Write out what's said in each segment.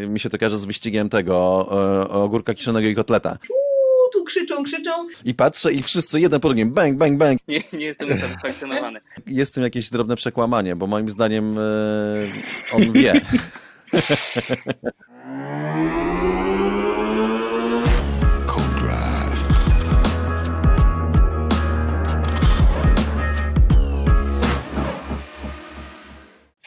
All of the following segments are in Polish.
Mi się to kojarzy z wyścigiem tego o, ogórka kiszonego i kotleta. Uuu, tu krzyczą, krzyczą. I patrzę i wszyscy jeden po drugim, bang, bang, bang. Nie, nie jestem usatysfakcjonowany. Jest w tym jakieś drobne przekłamanie, bo moim zdaniem e, on wie.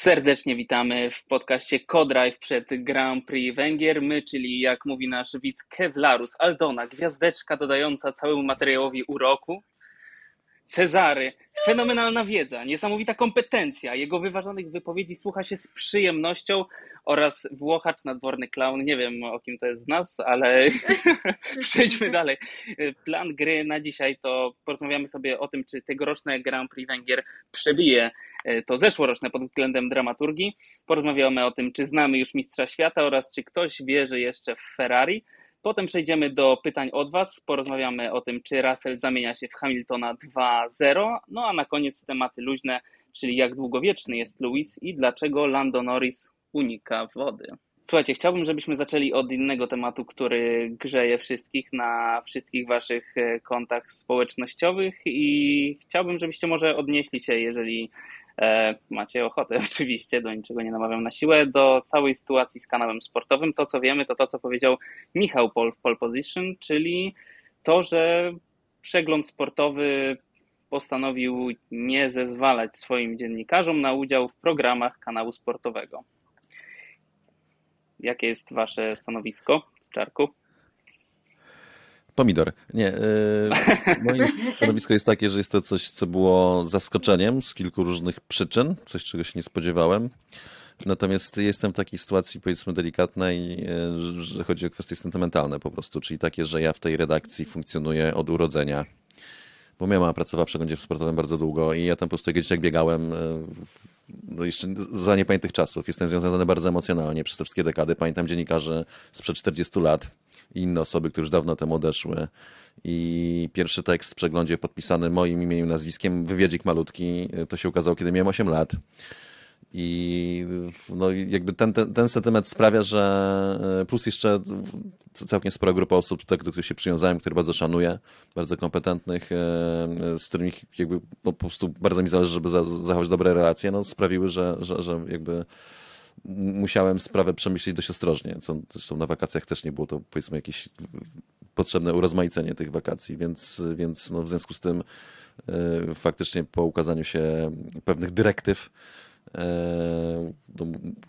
Serdecznie witamy w podcaście Codrive przed Grand Prix Węgier. My, czyli jak mówi nasz widz Kevlarus, Aldona, gwiazdeczka dodająca całemu materiałowi uroku. Cezary, fenomenalna wiedza, niesamowita kompetencja. Jego wyważonych wypowiedzi słucha się z przyjemnością oraz Włochacz, nadworny clown. Nie wiem o kim to jest z nas, ale przejdźmy dalej. Plan gry na dzisiaj to porozmawiamy sobie o tym, czy tegoroczne Grand Prix Węgier przebije e, to zeszłoroczne pod względem dramaturgii. Porozmawiamy o tym, czy znamy już Mistrza Świata oraz czy ktoś wierzy jeszcze w Ferrari. Potem przejdziemy do pytań od Was. Porozmawiamy o tym, czy Russell zamienia się w Hamiltona 2-0. No a na koniec tematy luźne, czyli jak długowieczny jest Lewis i dlaczego Lando Norris unika wody. Słuchajcie, chciałbym, żebyśmy zaczęli od innego tematu, który grzeje wszystkich na wszystkich Waszych e, kontach społecznościowych i chciałbym, żebyście może odnieśli się, jeżeli macie ochotę oczywiście, do niczego nie namawiam na siłę, do całej sytuacji z kanałem sportowym. To, co wiemy, to to, co powiedział Michał Pol w Pole Position, czyli to, że przegląd sportowy postanowił nie zezwalać swoim dziennikarzom na udział w programach kanału sportowego. Jakie jest Wasze stanowisko, Czarku? Pomidor. Nie. e, Moje stanowisko jest takie, że jest to coś, co było zaskoczeniem z kilku różnych przyczyn, coś, czego się nie spodziewałem. Natomiast jestem w takiej sytuacji, powiedzmy, delikatnej, e, że- chodzi o kwestie sentymentalne po prostu, czyli takie, że ja w tej redakcji funkcjonuję od urodzenia. Bo moja mama pracowała w przeglądzie sportowym bardzo długo i ja tam po prostu jak dzieciak biegałem, e, w- no jeszcze za niepamiętych czasów. Jestem związany bardzo emocjonalnie przez te wszystkie dekady. Pamiętam dziennikarzy sprzed 40 lat i inne osoby, które już dawno temu odeszły. I pierwszy tekst w przeglądzie podpisany moim imieniem, nazwiskiem, wywiadzik malutki, to się ukazało, kiedy miałem 8 lat. I no, jakby ten, ten, ten sentyment sprawia, że plus jeszcze całkiem spora grupa osób, tak, do których się przywiązałem, które bardzo szanuję, bardzo kompetentnych, e, z którymi jakby no, po prostu bardzo mi zależy, żeby za, zachować dobre relacje, no, sprawiły, że, że, że jakby musiałem sprawę przemyśleć dość ostrożnie, co zresztą na wakacjach też nie było to powiedzmy jakieś potrzebne urozmaicenie tych wakacji, więc, więc no, w związku z tym e, faktycznie po ukazaniu się pewnych dyrektyw e,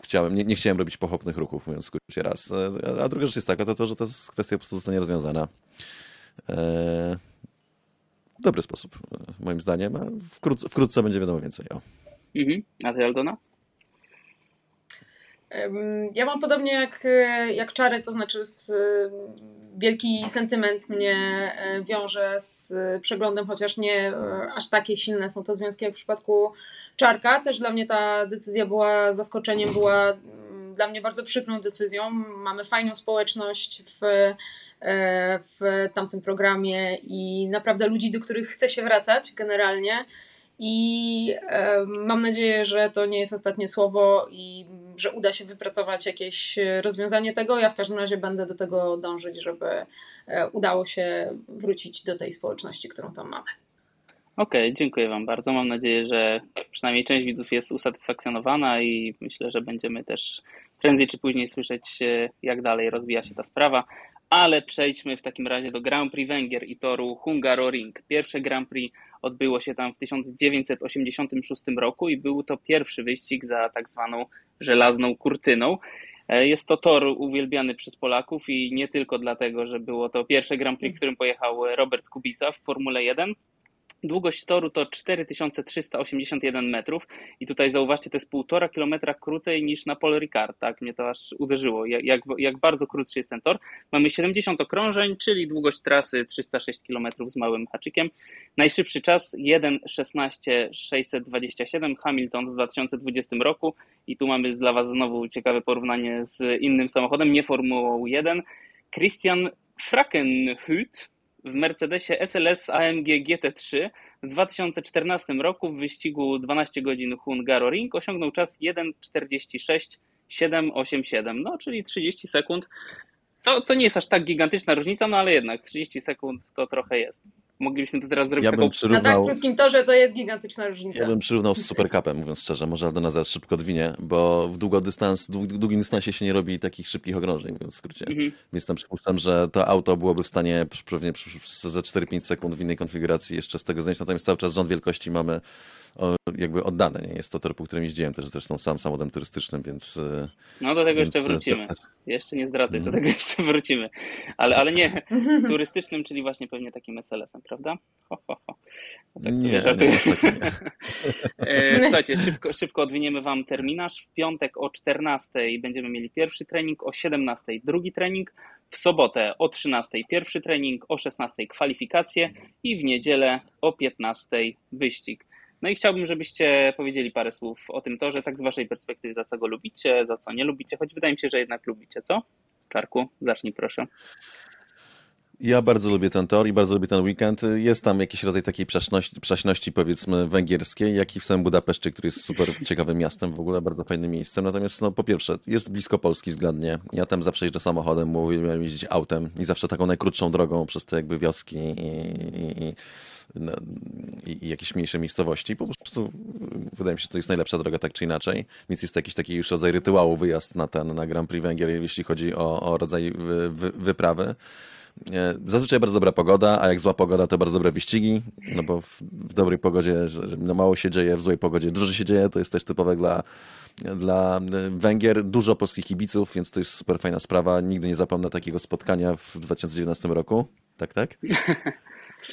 chciałem, nie, nie chciałem robić pochopnych ruchów, mówiąc w skrócie raz. E, A druga rzecz jest taka, to to, że ta kwestia po prostu zostanie rozwiązana e, w dobry sposób, e, moim zdaniem. Wkrótce, wkrótce będzie wiadomo więcej. O. Mhm. A Ty, Aldona? Ja mam podobnie jak, e, jak Czarek, to znaczy z, e, wielki sentyment mnie e, wiąże z przeglądem, chociaż nie aż takie silne są to związki jak w przypadku Czarka. Też dla mnie ta decyzja była zaskoczeniem, była mm, dla mnie bardzo przykrą decyzją. Mamy fajną społeczność w, w tamtym programie i naprawdę ludzi, do których chce się wracać generalnie. I mam nadzieję, że to nie jest ostatnie słowo i że uda się wypracować jakieś e, rozwiązanie tego. Ja w każdym razie będę do tego dążyć, żeby e, udało się wrócić do tej społeczności, którą tam mamy. Okej, dziękuję Wam bardzo. Mam nadzieję, że przynajmniej część widzów jest usatysfakcjonowana i myślę, że będziemy też prędzej czy później słyszeć, e, jak dalej rozwija się ta sprawa. Ale przejdźmy w takim razie do Grand Prix Węgier i toru Hungaroring. Pierwsze Grand Prix odbyło się tam w 1986 roku i był to pierwszy wyścig za tak zwaną żelazną kurtyną. E, Jest to tor uwielbiany przez Polaków i nie tylko dlatego, że było to pierwsze Grand Prix, w którym pojechał Robert Kubica w Formule 1. Długość toru to 4381 metrów i tutaj zauważcie, to jest półtora kilometra krócej niż na Paul Ricard, tak? Mnie to aż uderzyło, jak, jak, bardzo krótszy jest ten tor. Mamy 70 okrążeń, czyli długość trasy 306 km z małym haczykiem. Najszybszy czas 1.16.627 Hamilton w 2020 roku i tu mamy dla Was znowu ciekawe porównanie z innym samochodem, nie Formułą 1. Christian Frackenhüt w Mercedesie SLS AMG GT3 w 2014 roku w wyścigu 12 godzin Hungaroring osiągnął czas 1.46 787, no czyli 30 sekund. To, to nie jest aż tak gigantyczna różnica, no ale jednak 30 sekund to trochę jest. Moglibyśmy tu teraz zrobić Ja taką... bym Na tak przyrównał, krótkim torze to jest gigantyczna różnica. ja bym przyrównał z Supercupem, mówiąc szczerze. Może Aldona zaraz szybko odwinie, bo w długodystans, dłu- długim dystansie się nie robi takich szybkich okrążeń, mówiąc w skrócie. Mhm. Więc tam przypuszczam, że to auto byłoby w stanie pewnie za 4-5 sekund w innej konfiguracji jeszcze z tego zdjąć. Natomiast cały czas rząd wielkości mamy jakby oddany. Nie? Jest to tor, po którym jeździłem też zresztą sam samochodem turystycznym, więc... No do tego więc, jeszcze wrócimy. te- Jeszcze nie zdradzaj, do Mhm. tego jeszcze wrócimy. Ale, ale nie turystycznym, czyli właśnie pewnie takim SLS-em, prawda? Ho, ho, ho. Tak Nie, sobie nie, aż tak nie. E, Słuchajcie, szybko, szybko odwiniemy Wam terminarz. W piątek o 14 będziemy mieli pierwszy trening, o 17 drugi trening, w sobotę o 13 pierwszy trening, o 16 kwalifikacje i w niedzielę o 15 wyścig. No i chciałbym, żebyście powiedzieli parę słów o tym torze, tak z Waszej perspektywy, za co go lubicie, za co nie lubicie, choć wydaje mi się, że jednak lubicie, co? Czarku, zacznij proszę. Ja bardzo lubię ten tor i bardzo lubię ten weekend. Jest tam jakiś rodzaj takiej przaśności, powiedzmy węgierskiej, jak i w samym Budapeszcie, który jest super ciekawym miastem, w ogóle bardzo fajnym miejscem. Natomiast no po pierwsze, jest blisko Polski względnie. Ja tam zawsze jeżdżę samochodem, uwielbiam jeździć autem i zawsze taką najkrótszą drogą przez te jakby wioski i, i, i, no, i, jakieś mniejsze miejscowości. Po prostu wydaje mi się, że to jest najlepsza droga tak czy inaczej. Więc jest jakiś taki już rodzaj rytuału wyjazd na ten, na Grand Prix Węgier, jeśli chodzi o, o rodzaj wy, wy, wyprawy. E, Zazwyczaj bardzo dobra pogoda, a jak zła pogoda, to bardzo dobre wyścigi, no bo w, w dobrej pogodzie no mało się dzieje, w złej pogodzie dużo się dzieje, to jest też typowe dla, dla e, Węgier. Dużo polskich kibiców, więc to jest super fajna sprawa. Nigdy nie zapomnę takiego spotkania w 2019 roku. Tak, tak?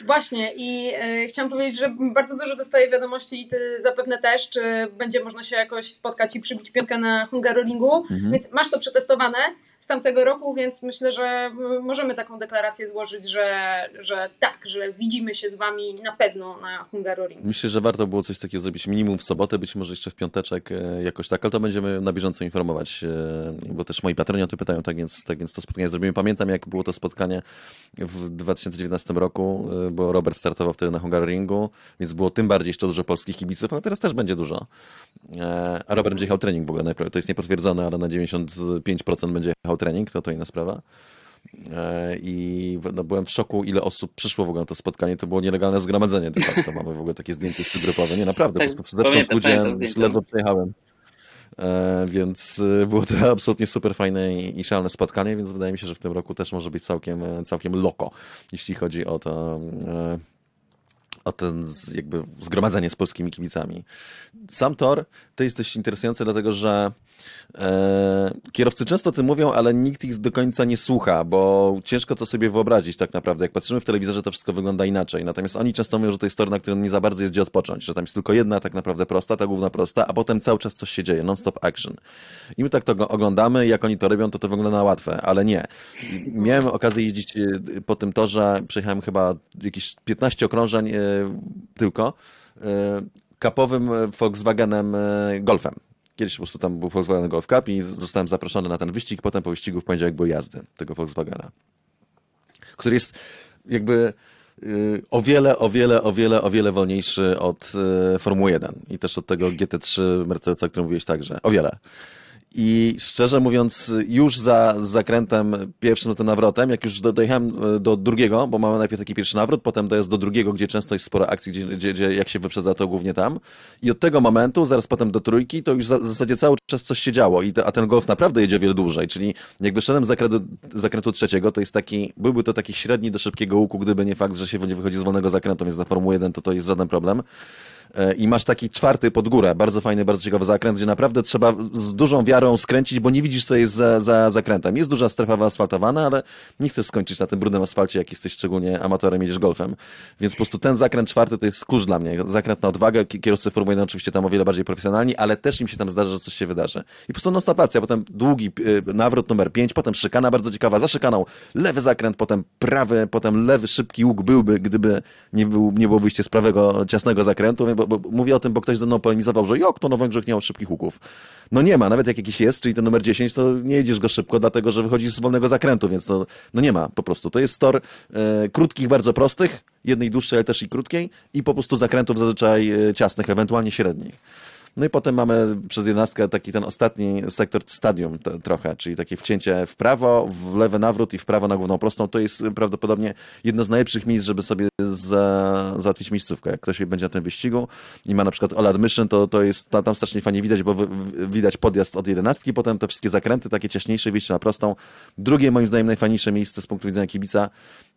Właśnie i e, chciałam powiedzieć, że bardzo dużo dostaję wiadomości i ty zapewne też, czy będzie można się jakoś spotkać i przybić piątkę na Hungaroringu, Mhm. więc masz to przetestowane z tamtego roku, więc myślę, że możemy taką deklarację złożyć, że, że tak, że widzimy się z wami na pewno na Hungaroringu. Myślę, że warto było coś takiego zrobić minimum w sobotę, być może jeszcze w piąteczek e, jakoś tak, ale to będziemy na bieżąco informować, e, bo też moi patroni o to pytają, tak więc, tak więc to spotkanie zrobimy. Pamiętam, jak było to spotkanie w 2019 roku, e, bo Robert startował wtedy na Hungaroringu, więc było tym bardziej jeszcze dużo polskich kibiców, ale teraz też będzie dużo. A Robert będzie jechał trening w ogóle, to jest niepotwierdzone, ale na 95% będzie jechał trening, to to inna sprawa. E, I no, byłem w szoku, ile osób przyszło w ogóle na to spotkanie. To było nielegalne zgromadzenie de facto. Mamy w ogóle takie zdjęcie grupowe. Nie, naprawdę, Tak, po prostu w ludzie zdjęcia. ledwo przejechałem. E, więc e, było to absolutnie super fajne i, szalone spotkanie, więc wydaje mi się, że w tym roku też może być całkiem, całkiem loko, jeśli chodzi o to, o ten jakby zgromadzenie z polskimi kibicami. Sam tor to jest dość interesujące, dlatego że kierowcy często o tym mówią, ale nikt ich do końca nie słucha, bo ciężko to sobie wyobrazić tak naprawdę. Jak patrzymy w telewizorze, to wszystko wygląda inaczej. Natomiast oni często mówią, że to jest tor, na którym nie za bardzo jest gdzie odpocząć, że tam jest tylko jedna tak naprawdę prosta, ta główna prosta, a potem cały czas coś się dzieje, non-stop action. I my tak to oglądamy, jak oni to robią, to to wygląda na łatwe, ale nie. Miałem okazję jeździć e, po tym torze, przejechałem chyba jakieś 15 okrążeń e, tylko, e, kapowym e, Volkswagenem e, Golfem. Kiedyś po prostu tam był Volkswagen Golf Cup i zostałem zaproszony na ten wyścig, potem po wyścigu w poniedziałek były jazdy tego Volkswagena, który jest jakby y, o wiele, o wiele, o wiele, o wiele wolniejszy od y, Formuły 1 i też od tego GT3 Mercedesa, o którym mówiłeś także. O wiele. I szczerze mówiąc, już za zakrętem pierwszym, za tym nawrotem, jak już do, dojechałem e, do drugiego, bo mamy najpierw taki pierwszy nawrót, potem dojazd do drugiego, gdzie często jest sporo akcji, gdzie, gdzie, gdzie jak się wyprzedza, to głównie tam. I od tego momentu, zaraz potem do trójki, to już za, w zasadzie cały czas coś się działo. I te, a ten golf naprawdę jedzie wiele dłużej. Czyli jak wyszedłem z zakrętu, zakrętu trzeciego, to jest taki, byłby to taki średni do szybkiego łuku, gdyby nie fakt, że się wychodzi z wolnego zakrętu, więc na Formułę 1 to to jest żaden problem. E, i masz taki czwarty pod górę, bardzo fajny, bardzo ciekawy zakręt, gdzie naprawdę trzeba z dużą wiarą skręcić, bo nie widzisz, co jest za, za zakrętem. Jest duża strefa wyasfaltowana, ale nie chcesz skończyć na tym brudnym asfalcie, jak jesteś szczególnie amatorem, jedziesz golfem. Więc po prostu ten zakręt czwarty to jest kurz dla mnie. Zakręt na odwagę, ki- kierowcy Formuły 1 oczywiście tam o wiele bardziej profesjonalni, ale też im się tam zdarza, że coś się wydarzy. I po prostu non stopacja, potem długi y, nawrót numer 5, potem szykana bardzo ciekawa, za szykaną lewy zakręt, potem prawy, potem lewy szybki łuk byłby, gdyby nie, był, nie było wyjście z prawego ciasnego zakrętu, bo, bo, mówię o tym, bo ktoś ze mną polemizował, że jak to na Węgrzech nie ma szybkich łuków. No nie ma, nawet jak jakiś jest, czyli ten numer 10, to nie jedziesz go szybko, dlatego że wychodzisz z wolnego zakrętu, więc to no nie ma po prostu. To jest tor e, krótkich, bardzo prostych, jednej dłuższej, ale też i krótkiej i po prostu zakrętów zazwyczaj e, ciasnych, ewentualnie średnich. No i potem mamy przez jedenastkę taki ten ostatni sektor stadium trochę, czyli takie wcięcie w prawo, w lewy nawrót i w prawo na główną prostą. To jest prawdopodobnie jedno z najlepszych miejsc, żeby sobie za, załatwić miejscówkę. Jak ktoś będzie na tym wyścigu i ma na przykład All Admission, to, to jest tam, tam strasznie fajnie widać, bo w, w, widać podjazd od jedenastki, potem te wszystkie zakręty, takie ciaśniejsze, wyjście na prostą. Drugie, moim zdaniem, najfajniejsze miejsce z punktu widzenia kibica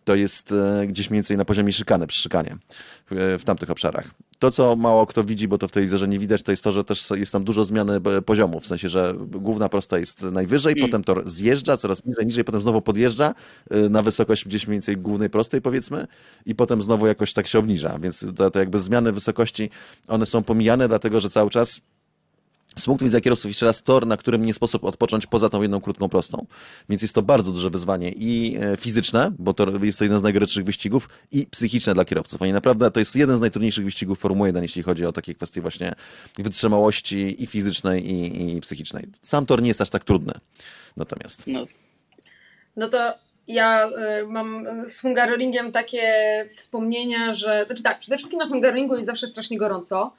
to jest e, gdzieś mniej więcej na poziomie szykany, przy szykanie w tamtych obszarach. To, co mało kto widzi, bo to w telewizorze nie widać, to jest to, że też jest tam dużo zmiany poziomów, w sensie, że główna prosta jest najwyżej, mm. potem tor zjeżdża coraz niżej, niżej, potem znowu podjeżdża e, na wysokość gdzieś mniej więcej głównej prostej, powiedzmy, i potem znowu jakoś tak się obniża, więc to, to jakby zmiany wysokości, one są pomijane, dlatego, że cały czas z punktu widzenia kierowców jeszcze raz tor, na którym nie sposób odpocząć poza tą jedną krótką prostą. Więc jest to bardzo duże wyzwanie i e, fizyczne, bo to jest to jeden z najgorętszych wyścigów i psychiczne dla kierowców. Oni naprawdę, to jest jeden z najtrudniejszych wyścigów Formuły 1, jeśli chodzi o takie kwestie właśnie wytrzymałości i fizycznej i, i psychicznej. Sam tor nie jest aż tak trudny. Natomiast. No, no to ja y, mam z Hungaroringiem takie wspomnienia, że, znaczy tak, przede wszystkim na Hungaroringu jest zawsze strasznie gorąco,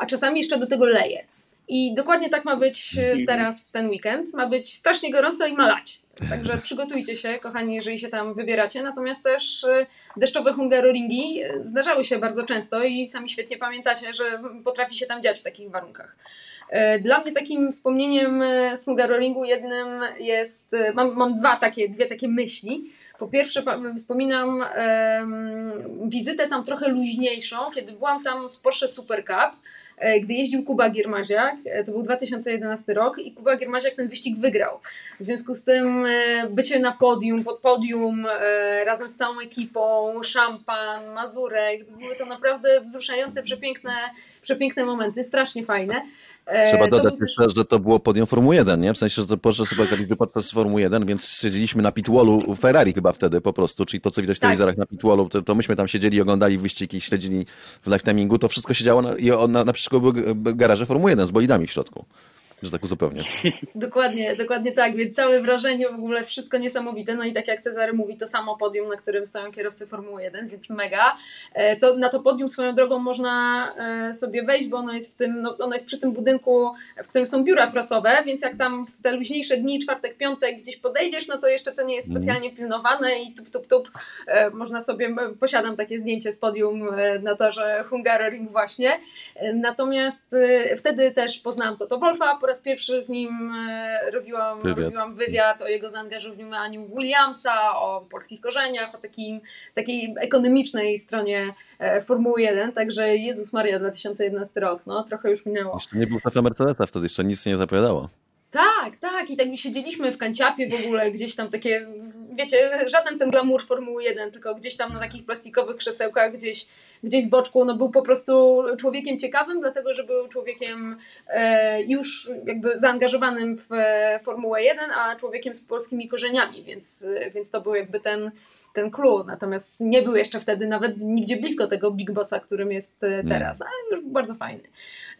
a czasami jeszcze do tego leje. I dokładnie tak ma być e, mhm. teraz w ten weekend. Ma być strasznie gorąco i malać. Także przygotujcie się, kochani, jeżeli się tam wybieracie. Natomiast też e, deszczowe hungaroringi e, zdarzały się bardzo często i sami świetnie pamiętacie, że potrafi się tam dziać w takich warunkach. Dla mnie takim wspomnieniem z hungaroringu jednym jest, mam, mam dwa takie, dwie takie myśli. Po pierwsze wspominam um, wizytę tam trochę luźniejszą, kiedy byłam tam z Porsche Super Cup gdy jeździł Kuba Giermaziak, e, to był 2011 rok i Kuba Giermaziak ten wyścig wygrał. W związku z tym e, bycie na podium, pod podium, razem z całą ekipą, szampan, mazurek, były to naprawdę wzruszające, przepiękne, przepiękne momenty, strasznie fajne. Trzeba dodać też, że to było podium Formuły 1, nie? W sensie, że to Porsche Supercar był podczas Formuły 1, więc siedzieliśmy na pitwallu Ferrari chyba wtedy po prostu, czyli to, co widać w tak. telewizorach na pitwallu, to, to myśmy tam siedzieli, oglądali wyścigi, śledzili w live timingu, to wszystko się działo na, i na, na przykład były garaże Formuły 1 z bolidami w środku że tak uzupełnię. Dokładnie, dokładnie tak, więc całe wrażenie, w ogóle wszystko niesamowite, no i tak jak Cezary mówi, to samo podium, na którym stoją kierowcy Formuły 1, więc mega. E, to, na to podium swoją drogą można e, sobie wejść, bo ono jest, w tym, no, ono jest przy tym budynku, w którym są biura prasowe, więc jak tam w te luźniejsze dni, czwartek, piątek gdzieś podejdziesz, no to jeszcze to nie jest mhm. specjalnie pilnowane i tup, tup, tup, e, można sobie, posiadam takie zdjęcie z podium na torze Hungaroring właśnie. Natomiast wtedy też poznałam Toto Wolfa po raz pierwszy z nim e, robiłam wywiad, robiłam wywiad o jego zaangażowaniu w Williamsa, o polskich korzeniach, o takim, takiej ekonomicznej stronie e, Formuły 1, także Jezus Maria 2011 rok, no trochę już minęło. Jeszcze nie był szefem Mercedesa, wtedy jeszcze nic nie zapowiadało. Tak, tak. I tak mi siedzieliśmy w kanciapie w ogóle, gdzieś tam takie, wiecie, żaden ten glamour Formuły 1, tylko gdzieś tam na takich plastikowych krzesełkach, gdzieś, gdzieś z boczku. No był po prostu człowiekiem ciekawym, dlatego że był człowiekiem e, już jakby zaangażowanym w e, Formułę 1, a człowiekiem z polskimi korzeniami, więc, więc to był jakby ten ten clue, natomiast nie był jeszcze wtedy nawet nigdzie blisko tego Big Bossa, którym jest e, teraz, ale już bardzo fajny.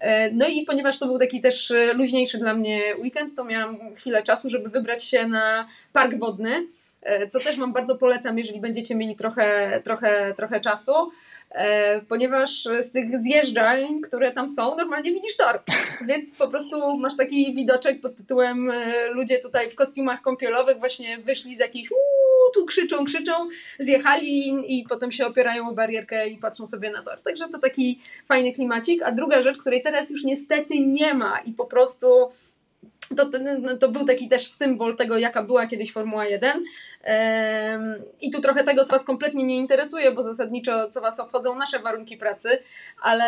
E, no i ponieważ to był taki też e, luźniejszy dla mnie weekend, to miałam chwilę czasu, żeby wybrać się na park wodny, co też Wam bardzo polecam, jeżeli będziecie mieli trochę, trochę, trochę czasu. E, ponieważ z tych zjeżdżalń, które tam są, normalnie widzisz tor. Więc po prostu masz taki widoczek pod tytułem e, ludzie tutaj w kostiumach kąpielowych właśnie wyszli z jakiejś tu krzyczą, krzyczą, zjechali i potem się opierają o barierkę i patrzą sobie na tor. Także to taki fajny klimacik. A druga rzecz, której teraz już niestety nie ma i po prostu to, to był taki też symbol tego, jaka była kiedyś Formuła 1. I tu trochę tego, co Was kompletnie nie interesuje, bo zasadniczo co Was obchodzą nasze warunki pracy, ale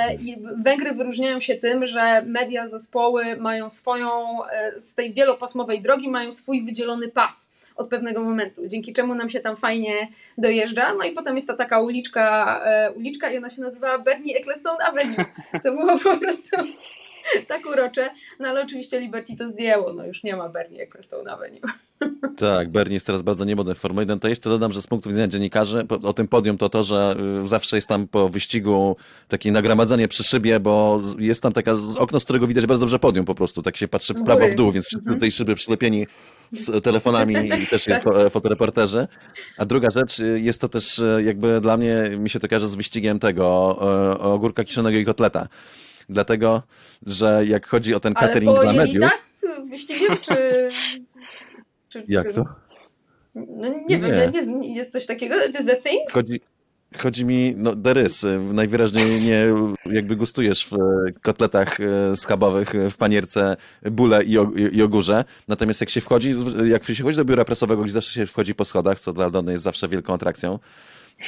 Węgry wyróżniają się tym, że media, zespoły mają swoją, e, z tej wielopasmowej drogi mają swój wydzielony pas od pewnego momentu, dzięki czemu nam się tam fajnie dojeżdża. No i potem jest ta taka uliczka, e, uliczka i ona się nazywa Bernie Ecclestone Avenue, co było po prostu tak urocze, no ale oczywiście Liberty to zdjęło, no już nie ma Bernie Ecclestone Avenue. Tak, Bernie jest teraz bardzo niemodny w Formule 1. To jeszcze dodam, że z punktu widzenia dziennikarzy, o tym podium to to, że y, zawsze jest tam po wyścigu takie nagromadzenie przy szybie, bo jest tam taka okno, z którego widać bardzo dobrze podium po prostu. Tak się patrzy w prawo, w dół, więc wszyscy mhm. tej szyby przylepieni z telefonami i też tak. fotoreporterzy. A druga rzecz, y, jest to też y, jakby dla mnie, mi się to kojarzy z wyścigiem tego ogórka kiszonego i kotleta dlatego, że jak chodzi o ten Ale catering po dla mediów... jelitach wyścigiem, czy... czy Jak czy... to? No nie, Nie. wiem, jest, jest coś takiego? To jest a thing? Chodzi, chodzi mi, no derys, najwyraźniej nie jakby gustujesz w kotletach e, schabowych e, w panierce bóle i, og- i ogórze, natomiast jak się wchodzi, jak się wchodzi do biura prasowego, gdzie zawsze się wchodzi po schodach, co dla Aldony jest zawsze wielką atrakcją,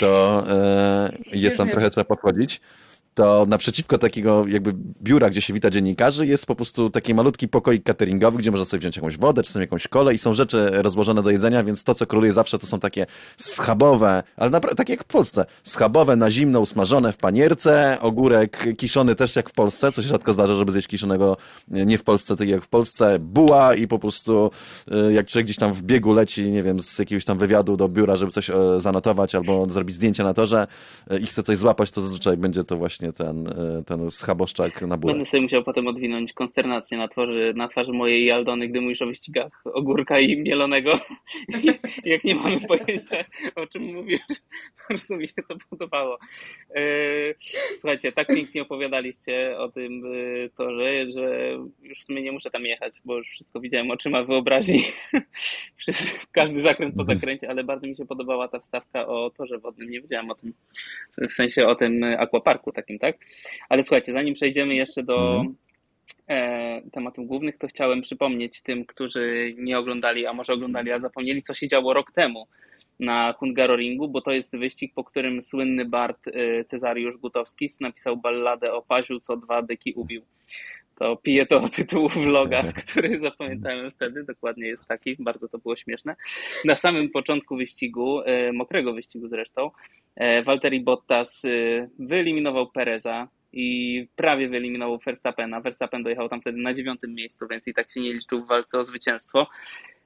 to e, jest tam wiem. trochę trzeba podchodzić, to naprzeciwko takiego jakby biura, gdzie się wita dziennikarzy, jest po prostu taki malutki pokoik cateringowy, gdzie można sobie wziąć jakąś wodę, czasem jakąś kolę i są rzeczy rozłożone do jedzenia, więc to, co króluje zawsze, to są takie schabowe, ale naprawdę takie jak w Polsce, schabowe na zimno usmażone w panierce, ogórek kiszony też jak w Polsce, co się rzadko zdarza, żeby zjeść kiszonego nie w Polsce, tak jak w Polsce, buła i po prostu y, jak człowiek gdzieś tam w biegu leci, nie wiem, z jakiegoś tam wywiadu do biura, żeby coś e, zanotować albo zrobić zdjęcie na torze e, i chce coś złapać, to zazwyczaj będzie to właśnie ten, e, ten schaboszczak na bułę. Będę sobie musiał potem odwinąć konsternację na twarzy, na twarzy mojej i Aldony, gdy mówisz o wyścigach ogórka i mielonego. I jak nie mamy pojęcia, o czym mówisz, po mi się to podobało. E, Słuchajcie, tak pięknie opowiadaliście o tym e, torze, że już w sumie nie muszę tam jechać, bo już wszystko widziałem oczyma wyobraźni. Wszyscy- Każdy zakręt po zakręcie, ale bardzo mi się podobała ta wstawka o torze wodnym. Nie wiedziałem o tym, w sensie o tym aquaparku takim, tak? Ale słuchajcie, zanim przejdziemy jeszcze do Mhm. e, tematów głównych, to chciałem przypomnieć tym, którzy nie oglądali, a może oglądali, a zapomnieli, co się działo rok temu na Hungaroringu, bo to jest wyścig, po którym słynny Bart e, Cezariusz Gutowskis napisał balladę o paziu, co dwa byki ubił. To piję to o tytułu vloga, który zapamiętałem wtedy, dokładnie jest taki, bardzo to było śmieszne. Na samym początku wyścigu, e, mokrego wyścigu zresztą, e, Valtteri Bottas e, wyeliminował Pereza i prawie wyeliminował Verstappena. Verstappen dojechał tam wtedy na dziewiątym miejscu, więc i tak się nie liczył w walce o zwycięstwo.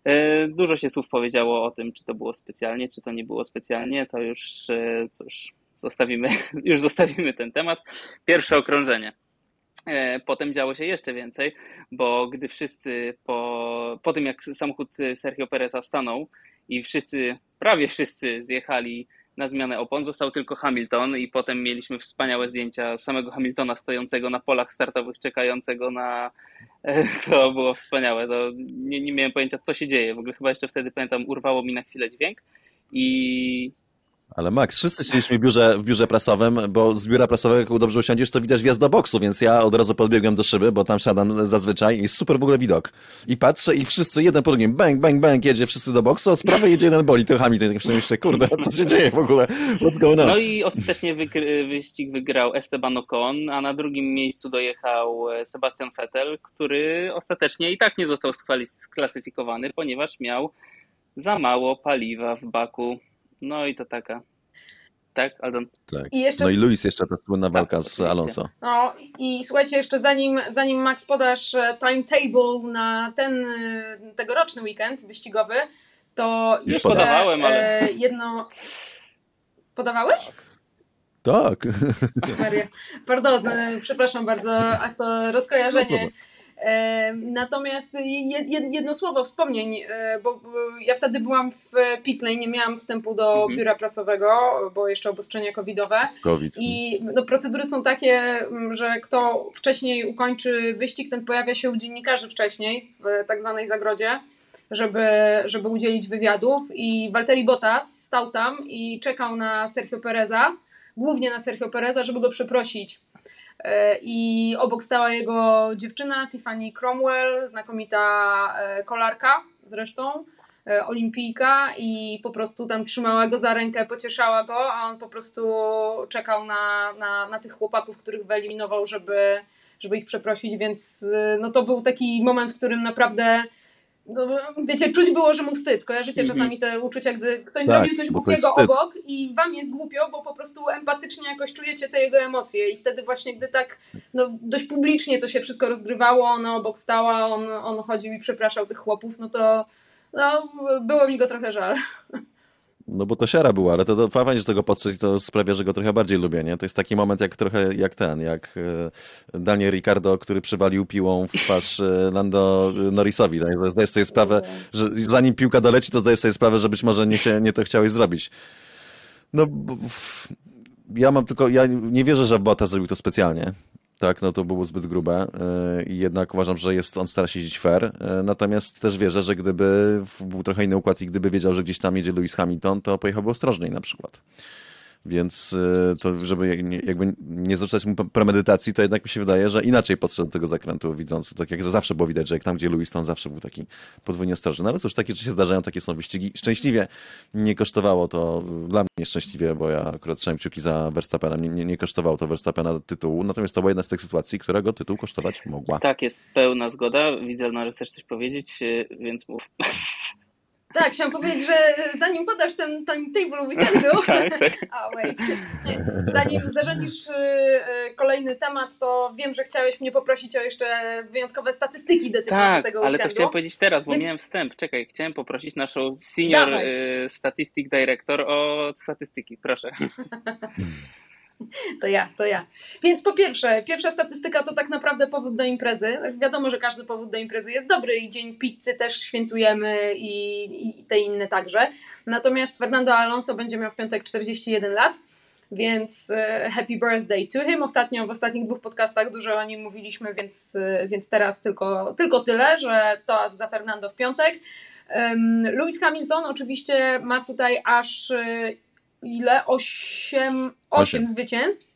E, Dużo się słów powiedziało o tym, czy to było specjalnie, czy to nie było specjalnie, to już e, cóż, zostawimy, już zostawimy ten temat. Pierwsze okrążenie. E, Potem działo się jeszcze więcej, bo gdy wszyscy po, po tym jak samochód Sergio Pereza stanął i wszyscy, prawie wszyscy zjechali na zmianę opon, został tylko Hamilton i potem mieliśmy wspaniałe zdjęcia samego Hamiltona stojącego na polach startowych, czekającego na... e, To było wspaniałe, to nie, nie miałem pojęcia co się dzieje, w ogóle chyba jeszcze wtedy pamiętam urwało mi na chwilę dźwięk i Ale Max, wszyscy siedzieliśmy w biurze, w biurze prasowym, bo z biura prasowego, jak dobrze usiądziesz, to widać wjazd do boksu, więc ja od razu podbiegłem do szyby, bo tam siadam zazwyczaj i jest super w ogóle widok. I patrzę i wszyscy jeden po drugim, bang, bang, bang, jedzie wszyscy do boksu, a z prawej jedzie jeden boli, to Hamilton. Tak myślę, kurde, co się dzieje w ogóle? What's going on? No i ostatecznie wyścig wygrał Esteban Ocon, a na drugim miejscu dojechał e, Sebastian Vettel, który ostatecznie i tak nie został sklasyfikowany, ponieważ miał za mało paliwa w baku. No i to taka. Tak, Aldon? Tak. I jeszcze No i Luis jeszcze ta słynna Tak, walka z oczywiście. Alonso. No i słuchajcie, jeszcze zanim, zanim Max podasz e, timetable na ten e, tegoroczny weekend wyścigowy, to Już jeszcze podawałem, ale- e, jedno... Podawałeś? Tak. Maria. Pardon, przepraszam bardzo, ach to No rozkojarzenie. problem. Natomiast je- je- jedno słowo wspomnień, e, bo ja wtedy byłam w Pitlane, nie miałam wstępu do Mhm. biura prasowego, bo jeszcze obostrzenia covidowe. COVID. I no, procedury są takie, mm, że kto wcześniej ukończy wyścig, ten pojawia się u dziennikarzy wcześniej w tak zwanej zagrodzie, żeby, żeby udzielić wywiadów. I Valtteri Bottas stał tam i czekał na Sergio Pereza, głównie na Sergio Pereza, żeby go przeprosić. E, I obok stała jego dziewczyna Tiffany Cromwell, znakomita e, kolarka zresztą, e, olimpijka i po prostu tam trzymała go za rękę, pocieszała go, a on po prostu czekał na, na, na tych chłopaków, których wyeliminował, żeby, żeby ich przeprosić, więc no to był taki moment, w którym naprawdę no, wiecie, czuć było, że mu wstyd. Kojarzycie Mhm. czasami te uczucia, gdy ktoś Tak, zrobił coś głupiego obok i wam jest głupio, bo po prostu empatycznie jakoś czujecie te jego emocje i wtedy właśnie, gdy tak no, dość publicznie to się wszystko rozgrywało, ona obok stała, on, on chodził i przepraszał tych chłopów, no to no, było mi go trochę żal. No bo to siara była, ale to, to fajnie, że tego i to sprawia, że go trochę bardziej lubię, nie? To jest taki moment jak trochę jak ten, jak e, Daniel Ricardo, który przywalił piłą w twarz e, Lando Norrisowi. tak? Zdajesz sobie sprawę, że zanim piłka doleci, to zdajesz sobie sprawę, że być może nie, nie to chciałeś zrobić. No, ja mam tylko, ja nie wierzę, że Bota zrobił to specjalnie. Tak, no to było zbyt grube i jednak uważam, że jest, on stara się jeździć fair, y, natomiast też wierzę, że gdyby był trochę inny układ i gdyby wiedział, że gdzieś tam jedzie Lewis Hamilton, to pojechałby ostrożniej na przykład. Więc y, to, żeby jakby nie zacząć mu premedytacji, to jednak mi się wydaje, że inaczej podszedł do tego zakrętu, widząc, tak jak zawsze było widać, że jak tam, gdzie Louis, to zawsze był taki podwójnie ostrożny. No ale cóż, takie rzeczy się zdarzają, takie są wyścigi. Szczęśliwie nie kosztowało to, dla mnie szczęśliwie, bo ja akurat trzymałem kciuki za Verstappena, nie, nie, nie kosztowało to Verstappena tytułu, natomiast to była jedna z tych sytuacji, którego tytuł kosztować mogła. Tak, jest pełna zgoda. Widzę, że chcesz coś powiedzieć, y, więc mów. Tak, chciałam powiedzieć, że e, zanim podasz ten timetable weekendu, tak, tak. a wait, zanim zarządzisz e, e, kolejny temat, to wiem, że chciałeś mnie poprosić o jeszcze wyjątkowe statystyki dotyczące tak, tego ale weekendu. to chciałem powiedzieć teraz, bo Więc... miałem wstęp. Czekaj, chciałem poprosić naszą senior Dawaj. statistic director o statystyki, proszę. To ja, to ja. Więc po pierwsze, pierwsza statystyka to tak naprawdę powód do imprezy. Wiadomo, że każdy powód do imprezy jest dobry i dzień pizzy też świętujemy i, i te inne także. Natomiast Fernando Alonso będzie miał w piątek 41 lat. Więc e, happy birthday to him. Ostatnio w ostatnich dwóch podcastach dużo o nim mówiliśmy, więc, e, więc teraz tylko, tylko tyle, że to za Fernando w piątek. Lewis Hamilton oczywiście ma tutaj aż e, ile? 8, 8 zwycięstw.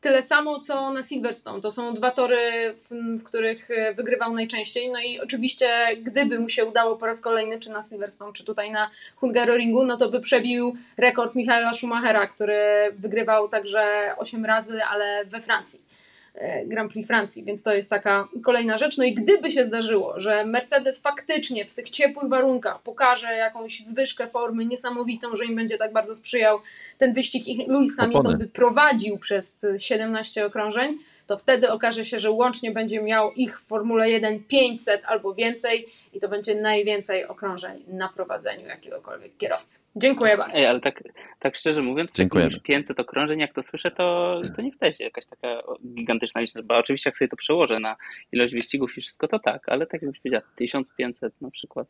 Tyle samo co na Silverstone. To są dwa tory, w, w, których e, wygrywał najczęściej. No i oczywiście, gdyby mu się udało po raz kolejny, czy na Silverstone, czy tutaj na Hungaroringu, no to by przebił rekord Michaela Schumachera, który wygrywał także 8 razy, ale we Francji. E, Grand Prix Francji, więc to jest taka kolejna rzecz. No i gdyby się zdarzyło, że Mercedes faktycznie w tych ciepłych warunkach pokaże jakąś zwyżkę formy niesamowitą, że im będzie tak bardzo sprzyjał ten wyścig i Lewis Hamilton by prowadził przez 17 okrążeń, to wtedy okaże się, że łącznie będzie miał ich w Formule 1 500 albo więcej i to będzie najwięcej okrążeń na prowadzeniu jakiegokolwiek kierowcy. Dziękuję bardzo. Ej, ale tak, tak szczerze mówiąc, Dziękujemy. jak 500 okrążeń, jak to słyszę, to, to nie wtedy jakaś taka gigantyczna liczba, bo oczywiście jak sobie to przełożę na ilość wyścigów i wszystko, to tak, ale tak jakbyś powiedział 1500 na przykład.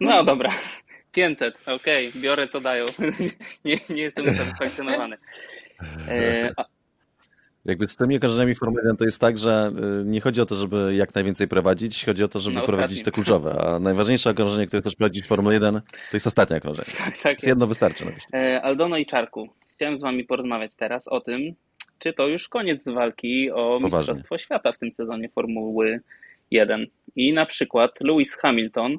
No dobra. 500, okej, okay, biorę co dają. nie, nie jestem usatysfakcjonowany. E, a, jakby z tymi okrążeniami Formuły 1 to jest tak, że y, nie chodzi o to, żeby jak najwięcej prowadzić, chodzi o to, żeby no, prowadzić te kluczowe. A najważniejsze okrążenie, które chcesz prowadzić w Formule 1, to jest ostatnie okrążenie. Tak, tak jest. Jedno wystarczy wyścig. E, Aldono i Czarku, chciałem z wami porozmawiać teraz o tym, czy to już koniec walki o Poważnie. Mistrzostwo Świata w tym sezonie Formuły 1. I na przykład Lewis Hamilton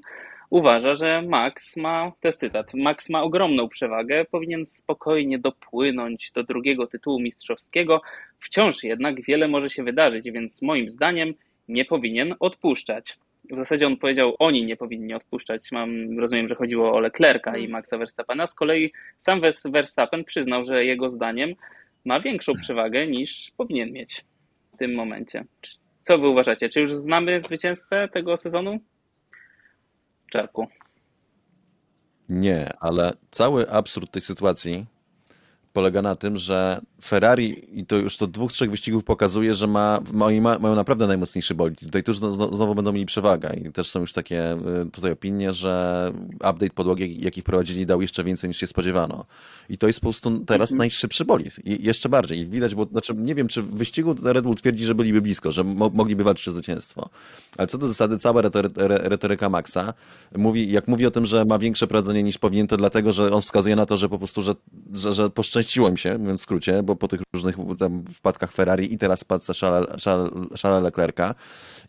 uważa, że Max ma, to jest cytat, Max ma ogromną przewagę, powinien spokojnie dopłynąć do drugiego tytułu mistrzowskiego, wciąż jednak wiele może się wydarzyć, więc moim zdaniem nie powinien odpuszczać. W zasadzie on powiedział, oni nie powinni odpuszczać. Mam, rozumiem, że chodziło o Leclerca i hmm. Maxa Verstappena. Z kolei sam Verstappen przyznał, że jego zdaniem ma większą przewagę niż powinien mieć w tym momencie. Co wy uważacie? Czy już znamy zwycięzcę tego sezonu? Czarku. Nie, ale cały absurd tej sytuacji polega na tym, że Ferrari, i to już to dwóch, trzech wyścigów pokazuje, że ma, ma, mają naprawdę najmocniejszy bolid. Tutaj tuż znowu będą mieli przewagę i też są już takie y, tutaj opinie, że update podłogi, jaki wprowadzili, dał jeszcze więcej niż się spodziewano. I to jest po prostu teraz -hmm. najszybszy bolid. I jeszcze bardziej. I widać, bo znaczy, nie wiem, czy w wyścigu Red Bull twierdzi, że byliby blisko, że mo mogliby walczyć o zwycięstwo. Ale co do zasady, cała retoryka Maxa mówi, jak mówi o tym, że ma większe prowadzenie niż powinien, to dlatego, że on wskazuje na to, że po prostu, że, że, że poszczęściło mi się, mówiąc w skrócie, bo po tych różnych tam wpadkach Ferrari i teraz wpadce Charlesa Leclerca.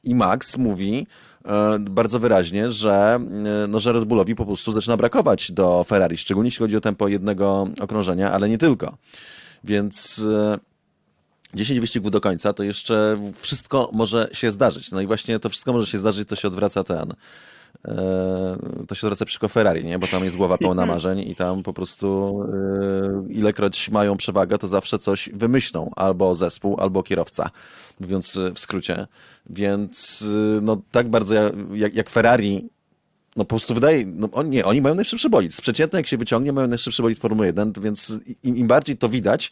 I Max mówi e, bardzo wyraźnie, że, e, no, że Red Bullowi po prostu zaczyna brakować do Ferrari, szczególnie jeśli chodzi o tempo jednego okrążenia, ale nie tylko. Więc 10 e, wyścigów do końca, to jeszcze wszystko może się zdarzyć. No i właśnie to wszystko może się zdarzyć, to się odwraca ten to się zwraca przeciwko Ferrari, nie? bo tam jest głowa pełna marzeń i tam po prostu e, ilekroć mają przewagę, to zawsze coś wymyślą, albo zespół, albo kierowca, mówiąc w skrócie. Więc e, no, tak bardzo jak, jak Ferrari no po prostu wydaje, no on, nie, oni mają najszybszy bolid. Przeciętnie jak się wyciągnie, mają najszybszy bolid Formuły 1, więc im, im bardziej to widać,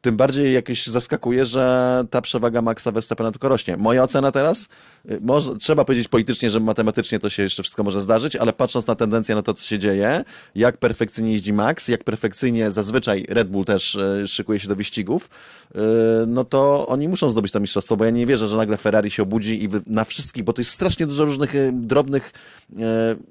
tym bardziej jakoś zaskakuje, że ta przewaga Maxa Verstappena tylko rośnie. Moja ocena teraz, y, może, trzeba powiedzieć politycznie, że matematycznie to się jeszcze wszystko może zdarzyć, ale patrząc na tendencję na to, co się dzieje, jak perfekcyjnie jeździ Max, jak perfekcyjnie zazwyczaj Red Bull też y, szykuje się do wyścigów, y, no to oni muszą zdobyć to mistrzostwo, bo ja nie wierzę, że nagle Ferrari się obudzi i na wszystkich, bo to jest strasznie dużo różnych drobnych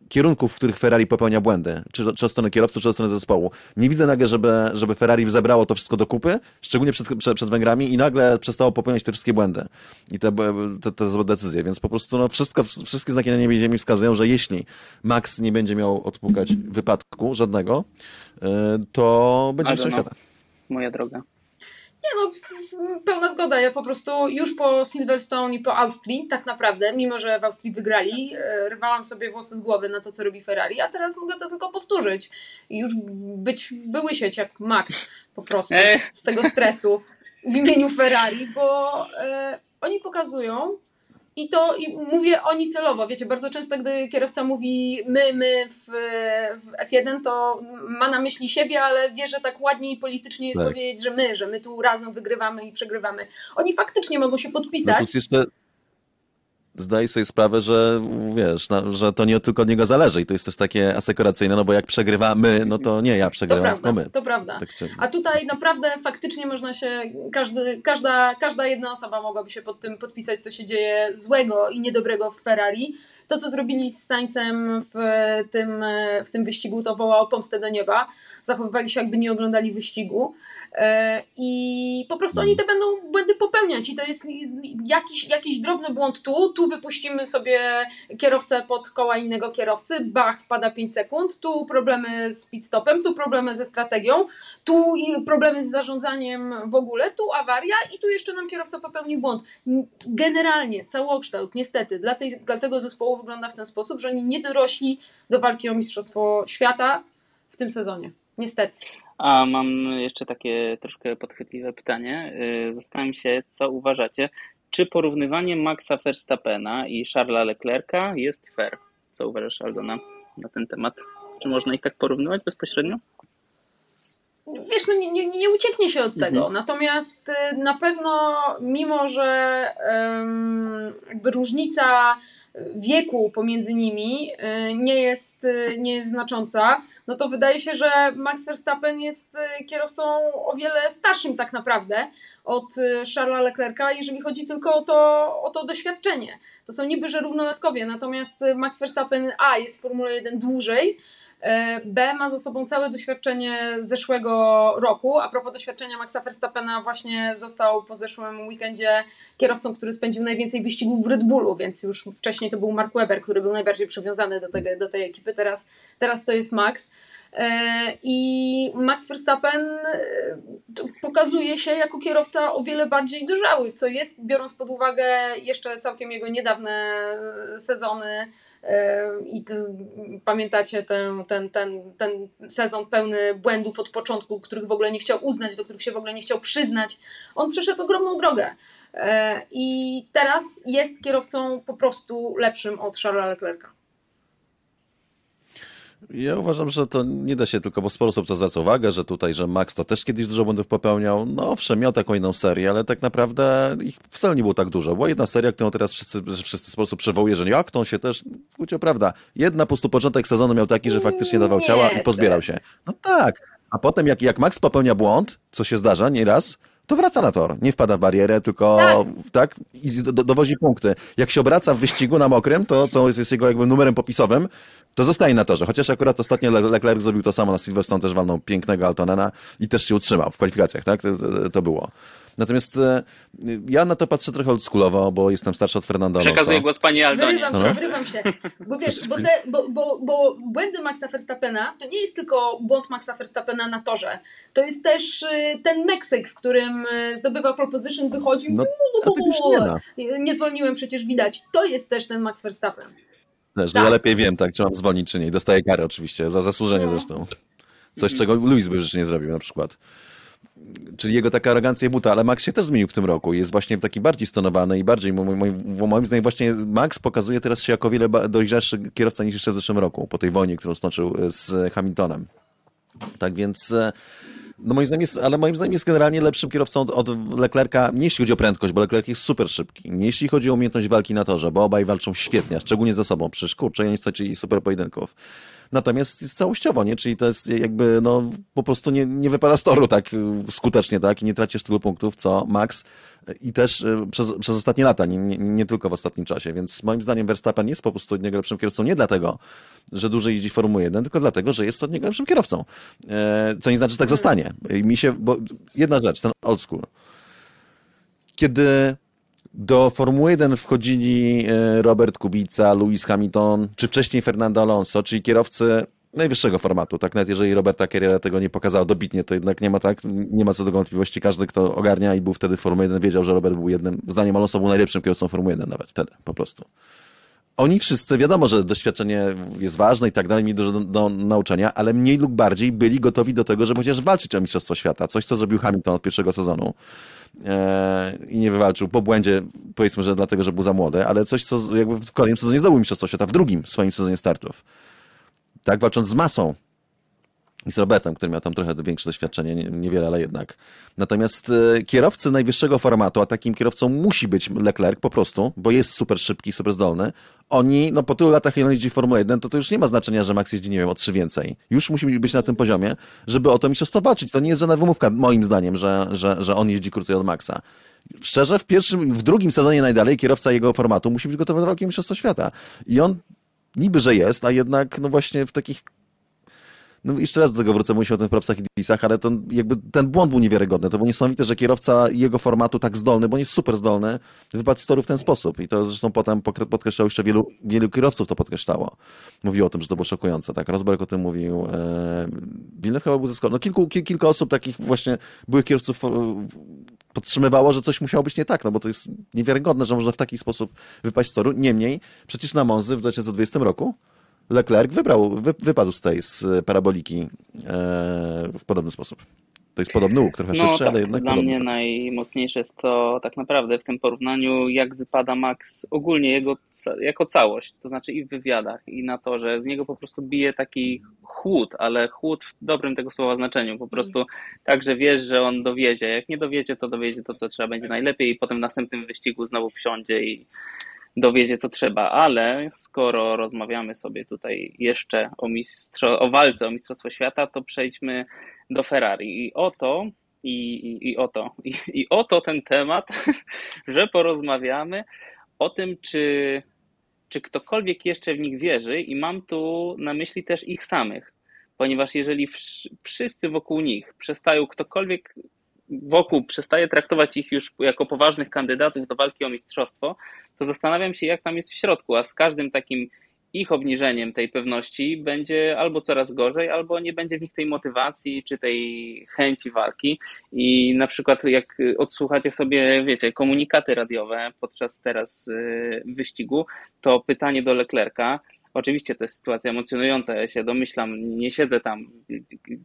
kierunków, w których Ferrari popełnia błędy, czy, czy od strony kierowców, czy od strony zespołu. Nie widzę nagle, żeby, żeby Ferrari zebrało to wszystko do kupy, szczególnie przed, przed, przed Węgrami i nagle przestało popełniać te wszystkie błędy i te, te, te decyzje, więc po prostu no, wszystko, wszystkie znaki na niebie i ziemi wskazują, że jeśli Max nie będzie miał odpukać wypadku żadnego, y, to będzie mistrzem świata. Moja droga. Nie no, pełna zgoda. Ja po prostu już po Silverstone i po Austrii, tak naprawdę, mimo że w Austrii wygrali, e, rwałam sobie włosy z głowy na to, co robi Ferrari, a teraz mogę to tylko powtórzyć i już być, wyłysieć jak Max po prostu z tego stresu w imieniu Ferrari, bo e, oni pokazują, i to i mówię oni celowo. Wiecie, bardzo często, gdy kierowca mówi my, my w, w F1, to ma na myśli siebie, ale wie, że tak ładniej i politycznie jest tak. powiedzieć, że my, że my tu razem wygrywamy i przegrywamy. Oni faktycznie mogą się podpisać. No zdaję sobie sprawę, że wiesz, no, że to nie tylko od niego zależy i to jest też takie asekuracyjne, no bo jak przegrywamy, no to nie ja przegrywam, to prawda, my. To prawda. Tak A tutaj naprawdę faktycznie można się, każdy, każda, każda jedna osoba mogłaby się pod tym podpisać, co się dzieje złego i niedobrego w Ferrari. To, co zrobili z Stańcem w tym, w tym wyścigu, to wołało pomstę do nieba. Zachowywali się, jakby nie oglądali wyścigu. E, I po prostu oni te będą błędy popełniać i to jest jakiś, jakiś drobny błąd tu, tu wypuścimy sobie kierowcę pod koła innego kierowcy, bach, wpada 5 sekund, tu problemy z pit stopem, tu problemy ze strategią, tu problemy z zarządzaniem w ogóle, tu awaria i tu jeszcze nam kierowca popełnił błąd. Generalnie całokształt niestety dla, tej, dla tego zespołu wygląda w ten sposób, że oni nie dorośli do walki o Mistrzostwo Świata w tym sezonie. Niestety. A mam jeszcze takie troszkę podchwytliwe pytanie. Y, zastanawiam się, co uważacie. Czy porównywanie Maxa Verstappena i Charlesa Leclerca jest fair? Co uważasz, Aldona, na ten temat? Czy można ich tak porównywać bezpośrednio? Wiesz, no nie, nie, nie ucieknie się od mhm. tego. Natomiast y, na pewno, mimo że um, jakby różnica wieku pomiędzy nimi y, nie jest, y, nie jest znacząca, no to wydaje się, że Max Verstappen jest y, kierowcą o wiele starszym tak naprawdę od Charlesa Leclerca, jeżeli chodzi tylko o to, o to doświadczenie. To są niby, że równolatkowie, natomiast Max Verstappen A jest w Formule 1 dłużej, B ma za sobą całe doświadczenie zeszłego roku. A propos doświadczenia Maxa Verstappena, właśnie został po zeszłym weekendzie kierowcą, który spędził najwięcej wyścigów w Red Bullu, więc już wcześniej to był Mark Webber, który był najbardziej przywiązany do, tego, do tej ekipy. Teraz, teraz to jest Max. E, I Max Verstappen e, pokazuje się jako kierowca o wiele bardziej dojrzały, co jest, biorąc pod uwagę jeszcze całkiem jego niedawne sezony i pamiętacie ten, ten, ten, ten sezon pełny błędów od początku, których w ogóle nie chciał uznać, do których się w ogóle nie chciał przyznać. On przeszedł ogromną drogę. E, I teraz jest kierowcą po prostu lepszym od Charlesa Leclerca. Ja uważam, że to nie da się tylko, bo sporo osób to zwraca uwagę, że tutaj, że Max to też kiedyś dużo błędów popełniał. No owszem, miał taką inną serię, ale tak naprawdę ich wcale nie było tak dużo. Była jedna seria, którą teraz wszyscy, wszyscy w sposób przywołuje, że jak to on się też, kurczę, prawda, jedna po prostu początek sezonu miał taki, że faktycznie dawał nie, ciała i pozbierał się. No tak, a potem jak, jak Max popełnia błąd, co się zdarza nieraz, to wraca na tor. Nie wpada w barierę, tylko tak, tak i do, dowozi punkty. Jak się obraca w wyścigu na mokrym, to co jest, jest jego jakby numerem popisowym, to zostaje na torze. Chociaż akurat ostatnio Leclerc zrobił to samo na Silverstone, też walnął pięknego Altonena i też się utrzymał w kwalifikacjach, tak? To, to, to było. Natomiast e, ja na to patrzę trochę oldschoolowo, bo jestem starszy od Fernanda Alonso. Przekazuję głos pani Aldonie. Wyrywam się, no. wyrywam się. Bo wiesz, bo, te, bo, bo, bo błędy Maxa Verstappena to nie jest tylko błąd Maxa Verstappena na torze. To jest też y, ten Meksyk, w którym y, zdobywa proposition, wychodził. No, no, no, nie, nie zwolniłem, przecież widać. To jest też ten Max Verstappen. Też, tak. ja lepiej wiem, tak, czy mam zwolnić, czy nie. Dostaję karę oczywiście, za zasłużenie no. zresztą. Coś, czego Luis by już nie zrobił na przykład. Czyli jego taka arogancja buta, ale Max się też zmienił w tym roku. Jest właśnie taki bardziej stonowany i bardziej, moim, moim zdaniem właśnie Max pokazuje teraz się jako wiele dojrzalszy kierowca niż jeszcze w zeszłym roku, po tej wojnie, którą stoczył z Hamiltonem. Tak więc e, No moim zdaniem jest, ale moim zdaniem jest generalnie lepszym kierowcą od, od Leclerca, nie jeśli chodzi o prędkość, bo Leclerc jest super szybki, nie jeśli chodzi o umiejętność walki na torze, bo obaj walczą świetnie, szczególnie ze sobą, przecież kurczę, oni stoczyli super pojedynków. Natomiast jest całościowo, nie? Czyli to jest jakby, no, po prostu nie, nie wypada z toru tak skutecznie, tak? I nie tracisz tylu punktów, co Max i też y, przez, przez ostatnie lata, nie, nie, nie, tylko w ostatnim czasie. Więc moim zdaniem Verstappen jest po prostu od niego lepszym kierowcą nie dlatego, że dłużej jeździ Formuły 1, tylko dlatego, że jest od niego lepszym kierowcą. E, co nie znaczy, że tak zostanie. Mi się, bo jedna rzecz, ten old school. Kiedy do Formuły 1 wchodzili e, Robert Kubica, Lewis Hamilton, czy wcześniej Fernando Alonso, czyli kierowcy najwyższego formatu, tak? Nawet jeżeli Roberta Carriera tego nie pokazał dobitnie, to jednak nie ma tak, nie ma co do wątpliwości. Każdy, kto ogarnia i był wtedy w Formule 1, wiedział, że Robert był jednym, zdaniem Alonso był najlepszym kierowcą Formuły 1 nawet wtedy, po prostu. Oni wszyscy, wiadomo, że doświadczenie jest ważne i tak dalej, mieli dużo do, do, nauczenia, ale mniej lub bardziej byli gotowi do tego, żeby chociaż walczyć o Mistrzostwo Świata. Coś, co zrobił Hamilton od pierwszego sezonu i nie wywalczył po błędzie, powiedzmy, że dlatego, że był za młody, ale coś, co jakby w kolejnym sezonie zdobył Mistrzostwo Świata, w drugim swoim sezonie startów. Tak, walcząc z masą i z Robertem, który miał tam trochę większe doświadczenie, niewiele, ale jednak. Natomiast e, kierowcy najwyższego formatu, a takim kierowcą musi być Leclerc po prostu, bo jest super szybki, super zdolny, oni, no po tylu latach, ile jeździ w Formule 1, to to już nie ma znaczenia, że Max jeździ, nie wiem, o trzy więcej. Już musi być na tym poziomie, żeby o to mistrzostwo walczyć. To nie jest żadna wymówka, moim zdaniem, że, że, że on jeździ krócej od Maxa. Szczerze, w pierwszym, w drugim sezonie najdalej kierowca jego formatu musi być gotowy do walki o mistrzostwo świata. I on niby, że jest, a jednak no właśnie w takich no jeszcze raz do tego wrócę, mówiliśmy o tym w propsach i disach, ale to jakby ten błąd był niewiarygodny. To było niesamowite, że kierowca jego formatu tak zdolny, bo on jest super zdolny, wypadł z toru w ten sposób. I to zresztą potem podkreślało jeszcze wielu, wielu kierowców to podkreślało. Mówiło o tym, że to było szokujące. Tak, Rosberg o tym mówił. E, Villeneuve chyba był zaskoczony. No kilku, kil, kilka osób takich właśnie byłych kierowców podtrzymywało, że coś musiało być nie tak, no bo to jest niewiarygodne, że można w taki sposób wypaść z toru. Niemniej, przecież na Monzy w 2020 roku Leclerc wybrał, wy, wypadł z tej z paraboliki e, w podobny sposób. To jest podobny łuk, trochę no, szybszy, tak, ale jednak Dla podobny. mnie najmocniejsze jest to tak naprawdę w tym porównaniu, jak wypada Max ogólnie jego jako całość, to znaczy i w wywiadach, i na to, że z niego po prostu bije taki chłód, ale chłód w dobrym tego słowa znaczeniu, po prostu tak, że wiesz, że on dowiezie, jak nie dowiedzie, to dowiedzie to, co trzeba będzie najlepiej i potem w następnym wyścigu znowu wsiądzie i dowiedzie co trzeba, ale skoro rozmawiamy sobie tutaj jeszcze o, mistrzo, o walce o Mistrzostwo Świata, to przejdźmy do Ferrari. I oto, i, i, i oto, i, i oto ten temat, że porozmawiamy o tym, czy, czy ktokolwiek jeszcze w nich wierzy, i mam tu na myśli też ich samych, ponieważ jeżeli wszyscy wokół nich przestają ktokolwiek wokół przestaje traktować ich już jako poważnych kandydatów do walki o mistrzostwo, to zastanawiam się, jak tam jest w środku, a z każdym takim ich obniżeniem tej pewności będzie albo coraz gorzej, albo nie będzie w nich tej motywacji czy tej chęci walki. I na przykład, jak odsłuchacie sobie, wiecie, komunikaty radiowe podczas teraz y, wyścigu, to pytanie do Leclerca, Oczywiście to jest sytuacja emocjonująca, ja się domyślam, nie siedzę tam,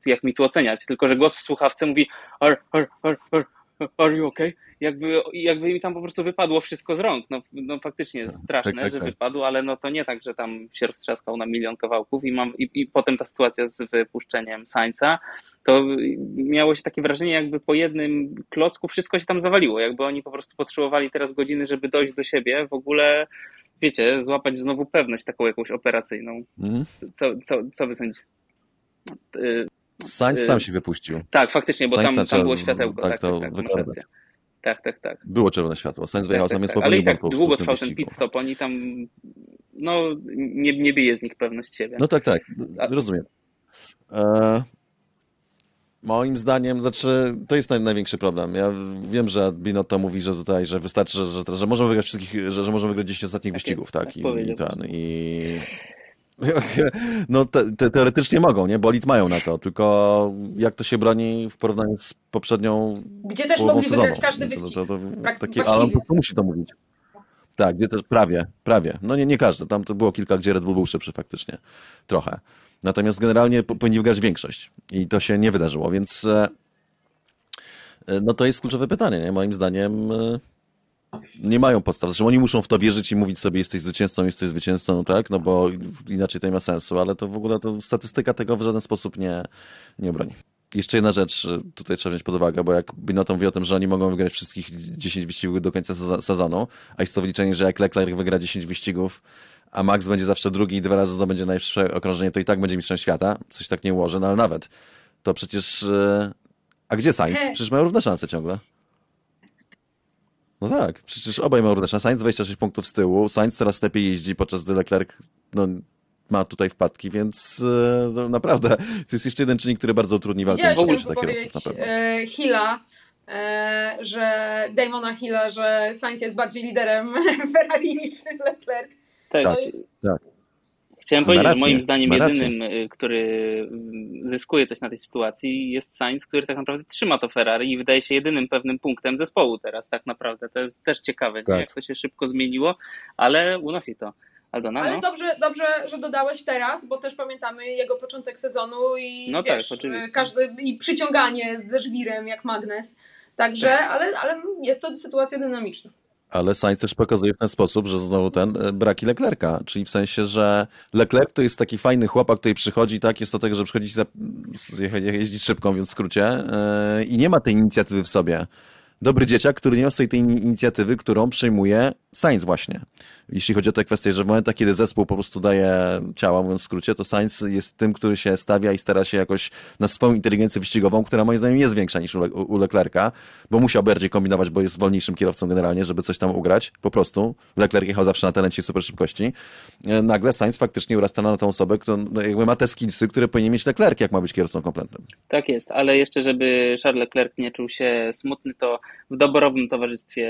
jak mi tu oceniać, tylko że głos w słuchawce mówi are, are, are, are, are you okay? Jakby, jakby mi tam po prostu wypadło wszystko z rąk. No, no faktycznie jest straszne, tak, tak, że tak. wypadło, ale no to nie tak, że tam się roztrzaskał na milion kawałków i, mam, i, i potem ta sytuacja z wypuszczeniem Sańca, to miało się takie wrażenie, jakby po jednym klocku wszystko się tam zawaliło, jakby oni po prostu potrzebowali teraz godziny, żeby dojść do siebie, w ogóle, wiecie, złapać znowu pewność taką jakąś operacyjną. Mm. Co, co, co wy sądzicie? Sainz sam się wypuścił. Tak, faktycznie, bo tam, tam było światełko. Tak, tak, tak, tak, tak, tak, tak, tak. Było czerwone światło. Sainz wyjechał tak, sam tak, tak. Ale i tak długo trwał ten pit stop, oni tam no nie, nie bije z nich pewność siebie. No tak, tak, rozumiem. E, moim zdaniem, znaczy, to jest naj, największy problem. Ja wiem, że Binotto mówi, że tutaj, że wystarczy, że, że, że możemy wygrać wszystkich, że, że możemy wygrać 10 ostatnich tak wyścigów, jest, tak? I, i, ten, i no te, te, teoretycznie mogą, nie? Bolid mają na to, tylko jak to się broni w porównaniu z poprzednią Gdzie też mogli sezonu. wygrać każdy wyścig. To, to, to takie, ale on musi to mówić. Tak, gdzie też prawie, prawie. No nie, nie każdy. Tam to było kilka, gdzie Red Bull był szybszy faktycznie. Trochę. Natomiast generalnie powinni wygrać większość. I to się nie wydarzyło, więc e, e, no to jest kluczowe pytanie, nie? Moim zdaniem e, nie mają podstaw. Zresztą oni muszą w to wierzyć i mówić sobie, jesteś zwycięzcą, jesteś zwycięzcą, tak? No bo inaczej to nie ma sensu, ale to w ogóle to statystyka tego w żaden sposób nie, nie obroni. jeszcze jedna rzecz e, tutaj trzeba wziąć pod uwagę, bo jak Binotto mówi o tym, że oni mogą wygrać wszystkich 10 wyścigów do końca sezonu, a jest to wyliczenie, że jak Leclerc wygra 10 wyścigów, a Max będzie zawsze drugi i dwa razy zdobędzie najwyższe okrążenie, to i tak będzie mistrzem świata. Coś tak nie ułoży, no ale nawet. To przecież... E, a gdzie Sainz? Przecież mają równe szanse ciągle. No tak, przecież obaj mają równe szanse. Sainz 26 punktów z tyłu, Sainz coraz lepiej jeździ, podczas gdy Leclerc no, ma tutaj wpadki, więc e, no, naprawdę to jest jeszcze jeden czynnik, który bardzo utrudni walkę w ogóle takie na pewno. E, Hilla, e, że Damona Hilla, że Sainz jest bardziej liderem Ferrari niż Leclerc. Tak, tak. Jest... tak. Chciałem powiedzieć, rację, że moim zdaniem jedynym, y, który zyskuje coś na tej sytuacji jest Sainz, który tak naprawdę trzyma to Ferrari i wydaje się jedynym pewnym punktem zespołu teraz tak naprawdę. To jest też ciekawe, tak. jak to się szybko zmieniło, ale unosi to. Aldona, Ale no? dobrze, dobrze, że dodałeś teraz, bo też pamiętamy jego początek sezonu i no tak, wiesz, tak, każdy i przyciąganie ze żwirem jak magnes. Także, ale, ale jest to sytuacja dynamiczna. Ale Sainz też pokazuje w ten sposób, że znowu ten e, braki Leclerca, czyli w sensie, że Leclerc to jest taki fajny chłopak, który przychodzi, tak, jest to tak, że przychodzi jeździć szybko, więc w skrócie, yy, i nie ma tej inicjatywy w sobie. Dobry dzieciak, który nie ma tej inicjatywy, którą przejmuje Sainz właśnie. Jeśli chodzi o tę kwestię, że w momentach, kiedy zespół po prostu daje ciała, mówiąc w skrócie, to Sainz jest tym, który się stawia i stara się jakoś na swoją inteligencję wyścigową, która moim zdaniem jest większa niż u, Le u Leclerca, bo musiał bardziej kombinować, bo jest wolniejszym kierowcą generalnie, żeby coś tam ugrać. Po prostu. Leclerc jechał zawsze na talencie super szybkości. E, nagle Sainz faktycznie urasta na tą osobę, która no, jakby ma te skillsy, które powinien mieć Leclerc, jak ma być kierowcą kompletnym. Tak jest, ale jeszcze, żeby Charles Leclerc nie czuł się smutny, to w doborowym towarzystwie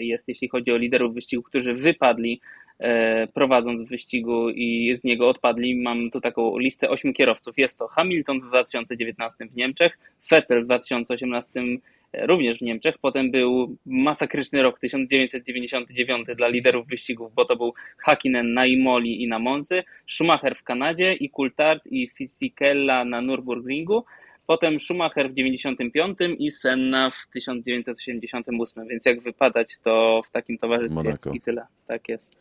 jest, jeśli chodzi o liderów wyścigu, którzy wypadli e, prowadząc wyścigu i z niego odpadli. Mam tu taką listę ośmiu kierowców. Jest to Hamilton w 2019 w Niemczech, Vettel w 2018 e, również w Niemczech. Potem był masakryczny rok 1999 dla liderów wyścigów, bo to był Hakkinen na Imoli i na Monzy, Schumacher w Kanadzie i Coulthard i Fisichella na Nürburgringu potem Schumacher w 95 i Senna w 1988, więc jak wypadać to w takim towarzystwie Monaco. i tyle. Tak jest.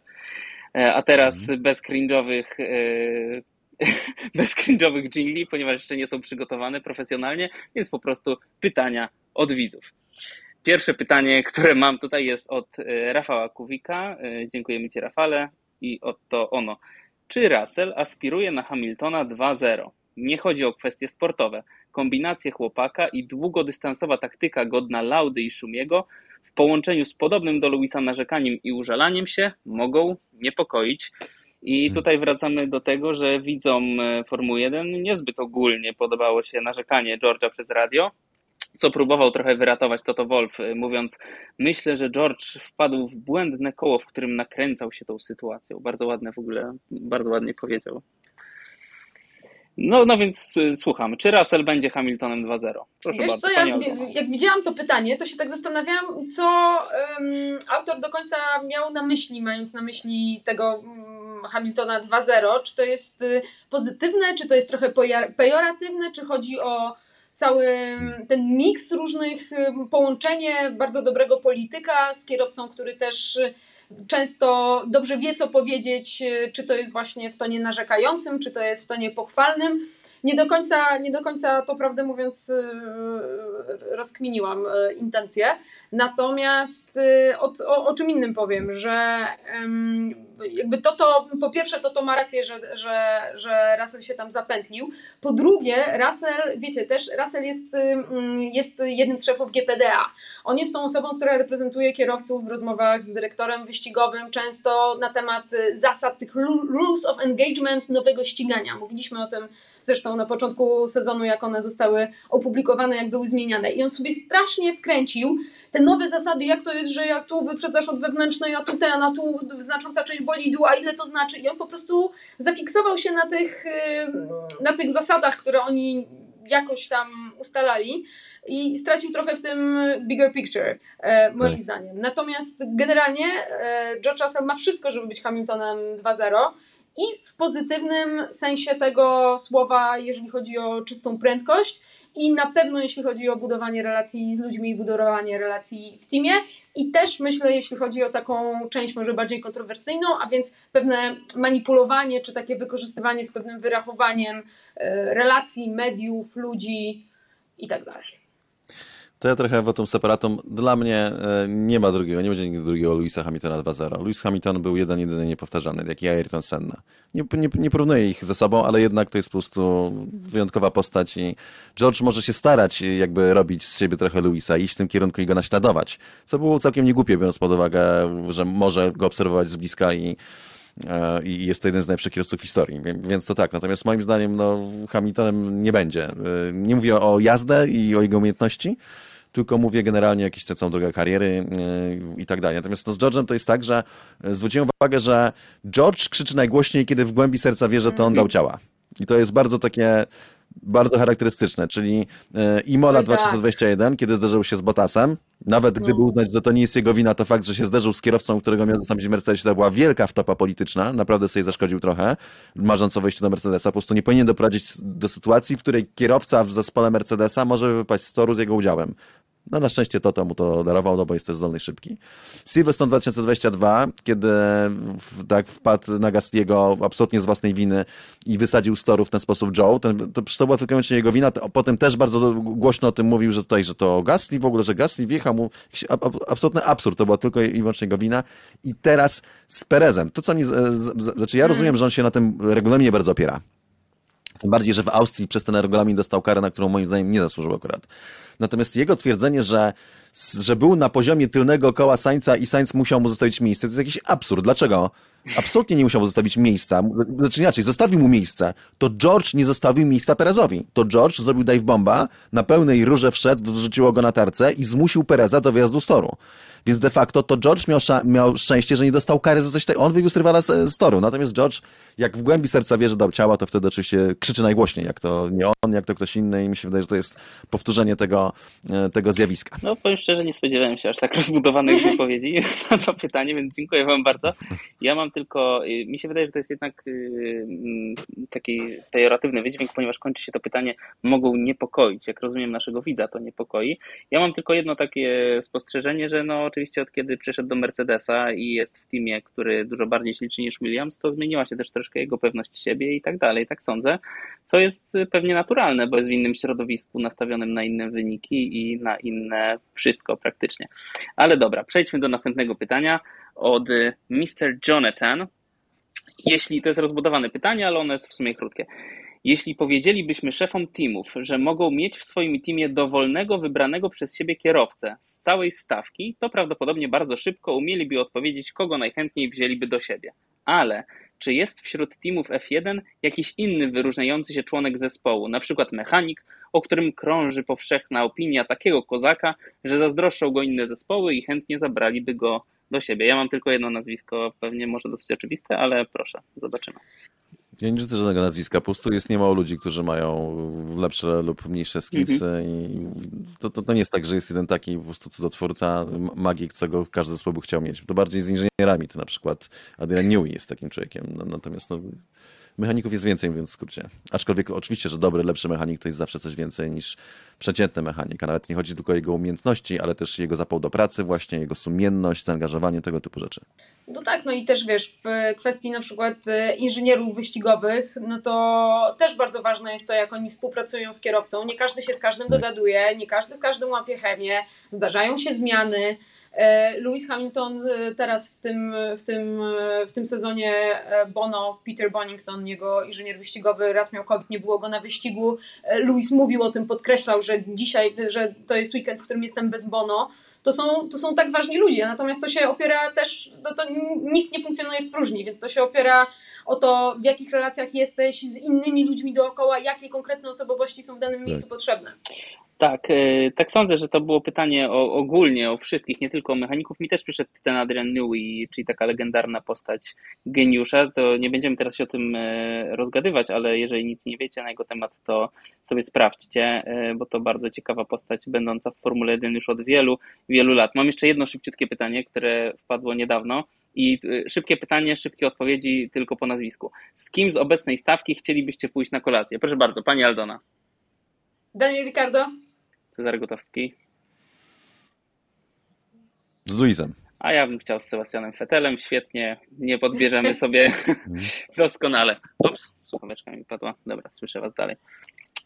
E, a teraz mhm. bez cringe'owych e, bez cringe'owych jingli, ponieważ jeszcze nie są przygotowane profesjonalnie, więc po prostu pytania od widzów. Pierwsze pytanie, które mam tutaj jest od e, Rafała Kuwika. Dziękujemy Ci Rafale i oto ono. Czy Russell aspiruje na Hamiltona 2-0? Nie chodzi o kwestie sportowe. Kombinacje chłopaka i długodystansowa taktyka godna Laudy i Szumiego w połączeniu z podobnym do Luisa narzekaniem i użalaniem się mogą niepokoić. I hmm. tutaj wracamy do tego, że widzom e, Formuły 1 niezbyt ogólnie podobało się narzekanie George'a przez radio, co próbował trochę wyratować Toto Wolf, e, mówiąc: Myślę, że George wpadł w błędne koło, w którym nakręcał się tą sytuacją. Bardzo ładne w ogóle, bardzo ładnie powiedział. No, no więc słucham, czy Russell będzie Hamiltonem 2-0? Proszę Wiesz bardzo, co, ja, jak widziałam to pytanie, to się tak zastanawiałam, co um, autor do końca miał na myśli, mając na myśli tego um, Hamiltona 2-0. Czy to jest y, pozytywne, czy to jest trochę pejoratywne, czy chodzi o cały ten miks różnych, połączenie bardzo dobrego polityka z kierowcą, który też często dobrze wie, co powiedzieć, y, czy to jest właśnie w tonie narzekającym, czy to jest w tonie pochwalnym. Nie do końca, nie do końca to prawdę mówiąc, y, rozkminiłam y, intencje. Natomiast o, o, o czym innym powiem, że jakby to, to po pierwsze to, to ma rację, że, że, że Russell się tam zapętlił. Po drugie, Russell, wiecie, też Russell jest, jest jednym z szefów GPDA. On jest tą osobą, która reprezentuje kierowców w rozmowach z dyrektorem wyścigowym, często na temat zasad tych rules of engagement nowego ścigania. Mówiliśmy o tym zresztą na początku sezonu, jak one zostały opublikowane, jak były zmieniane. I on sobie strasznie wkręcił te nowe zasady, jak to jest, że jak tu wyprzedzasz od wewnętrznej, a tu ten, a tu znacząca część bolidu, a ile to znaczy. I on po prostu zafiksował się na tych, na tych zasadach, które oni jakoś tam ustalali i stracił trochę w tym bigger picture, e, moim tak. zdaniem. Natomiast generalnie e, George Russell ma wszystko, żeby być Hamiltonem 2-0 i w pozytywnym sensie tego słowa, jeżeli chodzi o czystą prędkość, i na pewno jeśli chodzi o budowanie relacji z ludźmi i budowanie relacji w teamie. I też myślę, jeśli chodzi o taką część może bardziej kontrowersyjną, a więc pewne manipulowanie czy takie wykorzystywanie z pewnym wyrachowaniem e, relacji, mediów, ludzi i tak dalej. To ja trochę wotum separatum. Dla mnie e, nie ma drugiego, nie będzie nigdy drugiego Louisa Hamiltona 2-0. Louis Hamilton był jeden, jedyny niepowtarzalny, jak i Ayrton Senna. Nie, nie, nie porównuję ich ze sobą, ale jednak to jest po prostu wyjątkowa postać i George może się starać jakby robić z siebie trochę Louisa, iść w tym kierunku i go naśladować, co było całkiem niegłupie, biorąc pod uwagę, że może go obserwować z bliska i e, i jest to jeden z najlepszych kierowców historii, więc to tak. Natomiast moim zdaniem no, Hamiltonem nie będzie. E, nie mówię o jazdę i o jego umiejętności, tylko mówię generalnie jakieś te całą drogę kariery yy, i tak dalej. Natomiast no z George'em to jest tak, że yy, zwróciłem uwagę, że George krzyczy najgłośniej, kiedy w głębi serca wie, że to on dał ciała. I to jest bardzo takie bardzo charakterystyczne, czyli yy, Imola tak. 2021, kiedy zderzył się z Botasem, nawet gdyby No. uznać, że to nie jest jego wina, to fakt, że się zderzył z kierowcą, którego miał zastąpić w Mercedesie, to była wielka wtopa polityczna, naprawdę sobie zaszkodził trochę, marząc o wejściu do Mercedesa. Po prostu nie powinien doprowadzić do sytuacji, w której kierowca w zespole Mercedesa może wypaść z toru z jego udziałem. No na szczęście Toto mu to darował, no bo jest też zdolny szybki. Silverstone 2022, kiedy w, tak wpadł na Gastiego absolutnie z własnej winy i wysadził z toru w ten sposób Joe, ten, to, to była tylko i wyłącznie jego wina. To, potem też bardzo głośno o tym mówił, że tutaj, że to Gasly w ogóle, że Gasly wjechał mu. Absolutny absurd, to była tylko i wyłącznie jego wina. I teraz z Perezem. To co mi, z, z, z, znaczy ja rozumiem, że on się na tym regulaminie bardzo opiera. Tym bardziej, że w Austrii przez ten regulamin dostał karę, na którą moim zdaniem nie zasłużył akurat. Natomiast jego twierdzenie, że, że był na poziomie tylnego koła Sańca i Sainz musiał mu zostawić miejsce, to jest jakiś absurd. Dlaczego? Absolutnie nie musiał mu zostawić miejsca. Znaczy inaczej, zostawił mu miejsce. To George nie zostawił miejsca Perezowi. To George zrobił dive bomba, na pełnej rurze wszedł, wrzuciło go na tarce i zmusił Pereza do wyjazdu z toru. Więc de facto to George miał, miał szczęście, że nie dostał kary za coś takiego. On wywiózł rywala z, z toru. Natomiast George, jak w głębi serca wie, że dał ciała, to wtedy oczywiście krzyczy najgłośniej, jak to nie on, jak to ktoś inny i mi się wydaje, że to jest powtórzenie tego, e, tego zjawiska. No powiem szczerze, nie spodziewałem się aż tak rozbudowanych wypowiedzi na to pytanie, więc dziękuję Wam bardzo. Ja mam tylko, y, mi się wydaje, że to jest jednak y, mm, taki pejoratywny wydźwięk, ponieważ kończy się to pytanie, mogą niepokoić. Jak rozumiem naszego widza, to niepokoi. Ja mam tylko jedno takie spostrzeżenie, że no oczywiście od kiedy przyszedł do Mercedesa i jest w teamie, który dużo bardziej się liczy niż Williams, to zmieniła się też troszkę jego pewność siebie i tak dalej, tak sądzę, co jest pewnie naturalne, bo jest w innym środowisku nastawionym na inne wyniki i na inne wszystko praktycznie. Ale dobra, przejdźmy do następnego pytania od Mr. Jonathan. Jeśli to jest rozbudowane pytanie, ale ono jest w sumie krótkie. Jeśli powiedzielibyśmy szefom teamów, że mogą mieć w swoim teamie dowolnego, wybranego przez siebie kierowcę z całej stawki, to prawdopodobnie bardzo szybko umieliby odpowiedzieć, kogo najchętniej wzięliby do siebie. Ale czy jest wśród teamów F1 jakiś inny wyróżniający się członek zespołu, na przykład mechanik, o którym krąży powszechna opinia takiego kozaka, że zazdroszczą go inne zespoły i chętnie zabraliby go do siebie. Ja mam tylko jedno nazwisko, pewnie może dosyć oczywiste, ale proszę, zobaczymy. Ja nie rzucę żadnego nazwiska, po prostu jest niemało ludzi, którzy mają lepsze lub mniejsze skillsy i to, to, to nie jest tak, że jest jeden taki po prostu cudotwórca, magik, co go każdy zespół by chciał mieć. To bardziej z inżynierami, to na przykład Adrian Newey jest takim człowiekiem, no, natomiast no, mechaników jest więcej, mówiąc w skrócie. Aczkolwiek oczywiście, że dobry, lepszy mechanik to jest zawsze coś więcej niż przeciętny mechanik, a nawet nie chodzi tylko o jego umiejętności, ale też jego zapał do pracy właśnie, jego sumienność, zaangażowanie, tego typu rzeczy. No tak, no i też wiesz, w kwestii na przykład e, inżynierów wyścigowych, no to też bardzo ważne jest to, jak oni współpracują z kierowcą. Nie każdy się z każdym dogaduje, nie każdy z każdym łapie chemię, zdarzają się zmiany. E, Lewis Hamilton e, teraz w tym, w tym, w tym sezonie Bono, Peter Bonington, jego inżynier wyścigowy, raz miał COVID, nie było go na wyścigu. Lewis mówił o tym, podkreślał, że dzisiaj, że to jest weekend, w którym jestem bez Bono to są, to są tak ważni ludzie, natomiast to się opiera też, no to nikt nie funkcjonuje w próżni, więc to się opiera o to, w jakich relacjach jesteś z innymi ludźmi dookoła, jakie konkretne osobowości są w danym miejscu potrzebne. Tak, e, tak sądzę, że to było pytanie o, ogólnie o wszystkich, nie tylko o mechaników. Mi też przyszedł ten Adrian Newey, czyli taka legendarna postać geniusza. To nie będziemy teraz się o tym e, rozgadywać, ale jeżeli nic nie wiecie na jego temat, to sobie sprawdźcie, e, bo to bardzo ciekawa postać, będąca w Formule 1 już od wielu, wielu lat. Mam jeszcze jedno szybciutkie pytanie, które wpadło niedawno. I szybkie pytanie, szybkie odpowiedzi tylko po nazwisku. Z kim z obecnej stawki chcielibyście pójść na kolację? Proszę bardzo, pani Aldona. Daniel Ricardo? Cezary Gotowski. Z Luizem. A ja bym chciał z Sebastianem Fetelem, świetnie, nie podbierzemy sobie doskonale. Ups, słuchaweczka mi padła. Dobra, słyszę was dalej.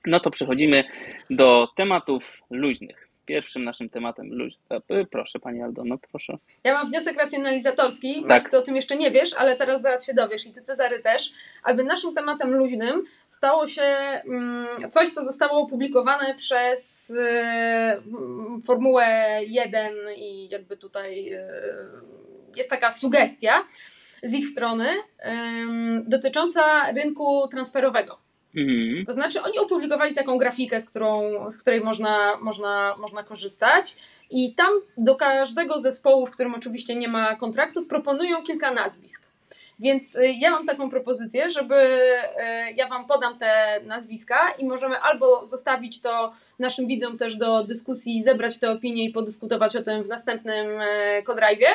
No to przechodzimy do tematów luźnych. Pierwszym naszym tematem luźnym. Proszę Pani Aldono, proszę. Ja mam wniosek racjonalizatorski. Tak. Ty o tym jeszcze nie wiesz, ale teraz zaraz się dowiesz i ty Cezary też, aby naszym tematem luźnym stało się mm, coś, co zostało opublikowane przez y, mm, Formułę 1 i jakby tutaj y, jest taka sugestia z ich strony dotycząca rynku transferowego. Mhm. To znaczy, oni opublikowali taką grafikę, z, którą, z której można, można, można korzystać, i tam do każdego zespołu, w którym oczywiście nie ma kontraktów, proponują kilka nazwisk. Więc y, ja mam taką propozycję, żeby y, ja Wam podam te nazwiska i możemy albo zostawić to naszym widzom też do dyskusji, zebrać te opinie i podyskutować o tym w następnym Kodrajwie.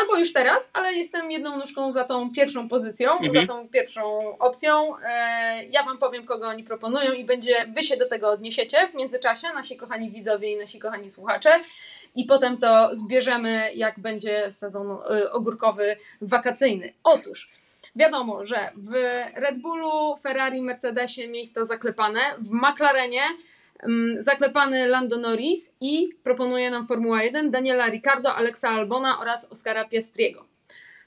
Albo już teraz, ale jestem jedną nóżką za tą pierwszą pozycją, Mhm. za tą pierwszą opcją. E, Ja Wam powiem, kogo oni proponują, i będzie, Wy się do tego odniesiecie w międzyczasie, nasi kochani widzowie i nasi kochani słuchacze. I potem to zbierzemy, jak będzie sezon e, ogórkowy wakacyjny. Otóż, wiadomo, że w Red Bullu, Ferrari, Mercedesie miejsca zaklepane, w McLarenie zaklepany Lando Norris i proponuje nam Formuła 1 Daniela Ricardo, Alexa Albona oraz Oscara Piastriego.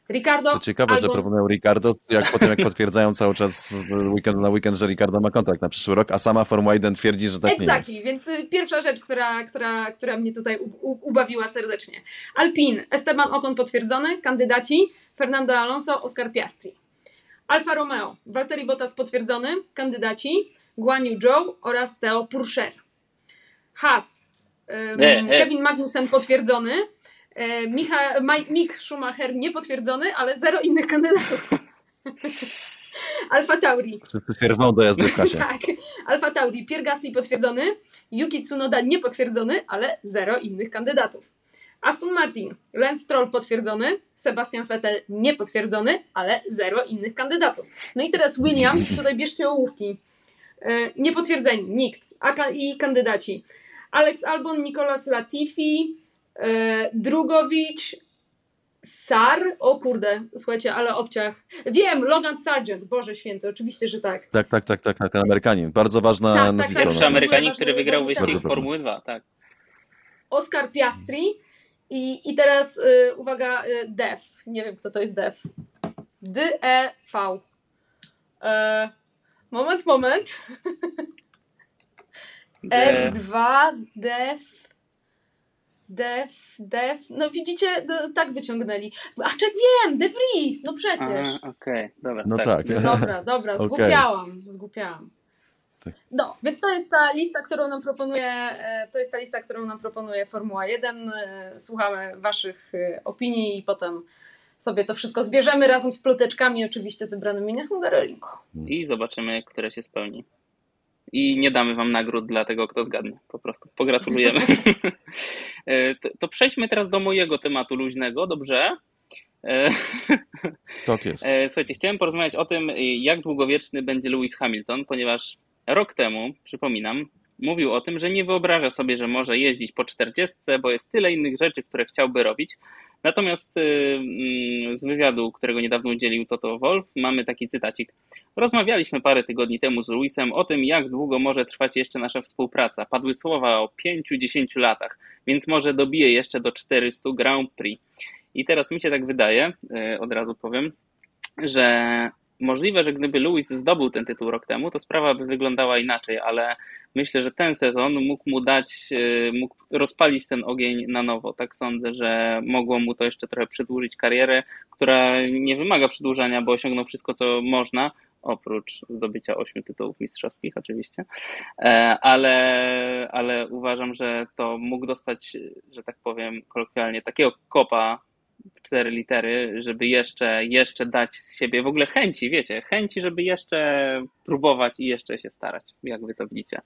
Ricardo, To ciekawe, że Albon- proponują Ricardo, jak potem jak potwierdzają cały czas weekend na weekend, że Ricardo ma kontrakt na przyszły rok, a sama Formuła 1 twierdzi, że tak nie Exactly, jest. więc y, pierwsza rzecz, która, która, która mnie tutaj ubawiła serdecznie. Alpin, Esteban Ocon potwierdzony, kandydaci Fernando Alonso, Oscar Piastri. Alfa Romeo, Valtteri Bottas potwierdzony, kandydaci Guan Yu Zhou oraz Theo E, e. Kevin Magnussen potwierdzony, Micha, Mike, Mick Schumacher niepotwierdzony, ale zero innych kandydatów. Alfa Tauri, Wszyscy się rwą do jazdy w kasie. tak. Alfa Tauri, Pierre Gasly potwierdzony, Yuki Tsunoda niepotwierdzony, ale zero innych kandydatów. Aston Martin, Lance Stroll potwierdzony, Sebastian Vettel niepotwierdzony, ale zero innych kandydatów. No i teraz Williams, tutaj bierzcie ołówki. E, Niepotwierdzeni, nikt. A ka- i kandydaci. Alex Albon, Nicolas Latifi, e, Drugowicz, Sar, o kurde, słuchajcie, ale obciach. Wiem, Logan Sargent, Boże Święty, oczywiście, że tak. Tak, tak, tak, tak, tak, ten Amerykanin. Bardzo ważna Tak, tak, nazwisko. tak. Pierwszy no. Amerykanin, który wygrał wyścig. Formuły 2, tak. Oscar Piastri i, i teraz y, uwaga, y, DEF. Nie wiem, kto to jest DEF. D-E-V. E, moment, moment. De- F2, DEF. DEF, DEF. No widzicie, d- tak wyciągnęli. A czek wiem, De Vries, no przecież. Okej, dobra. No tak. Dobra, dobra, Okej. zgłupiałam, zgłupiałam. Tak. No, więc to jest ta lista, którą nam proponuje, e, to jest ta lista, którą nam proponuje Formuła 1. E, Słuchamy waszych e, opinii i potem sobie to wszystko zbierzemy razem z ploteczkami oczywiście zebranymi na Hungaroringu. I zobaczymy, które się spełni. I nie damy wam nagród dla tego, kto zgadnie. Po prostu pogratulujemy. E, to, to przejdźmy teraz do mojego tematu luźnego, dobrze? E, Tak jest. E, Słuchajcie, chciałem porozmawiać o tym, jak długowieczny będzie Lewis Hamilton, ponieważ rok temu, przypominam, mówił o tym, że nie wyobraża sobie, że może jeździć po 40, bo jest tyle innych rzeczy, które chciałby robić. Natomiast y, mm, z wywiadu, którego niedawno udzielił Toto Wolf, mamy taki cytacik. Rozmawialiśmy parę tygodni temu z Lewisem o tym, jak długo może trwać jeszcze nasza współpraca. Padły słowa o 5-10 latach, więc może dobije jeszcze do 400 Grand Prix. I teraz mi się tak wydaje, y, od razu powiem, że możliwe, że gdyby Lewis zdobył ten tytuł rok temu, to sprawa by wyglądała inaczej, ale myślę, że ten sezon mógł mu dać, y, mógł rozpalić ten ogień na nowo. Tak sądzę, że mogło mu to jeszcze trochę przedłużyć karierę, która nie wymaga przedłużania, bo osiągnął wszystko, co można, oprócz zdobycia ośmiu tytułów mistrzowskich oczywiście, E, ale, ale uważam, że to mógł dostać, że tak powiem kolokwialnie, takiego kopa cztery litery, żeby jeszcze, jeszcze dać z siebie w ogóle chęci, wiecie, chęci, żeby jeszcze próbować i jeszcze się starać. Jak wy to widzicie?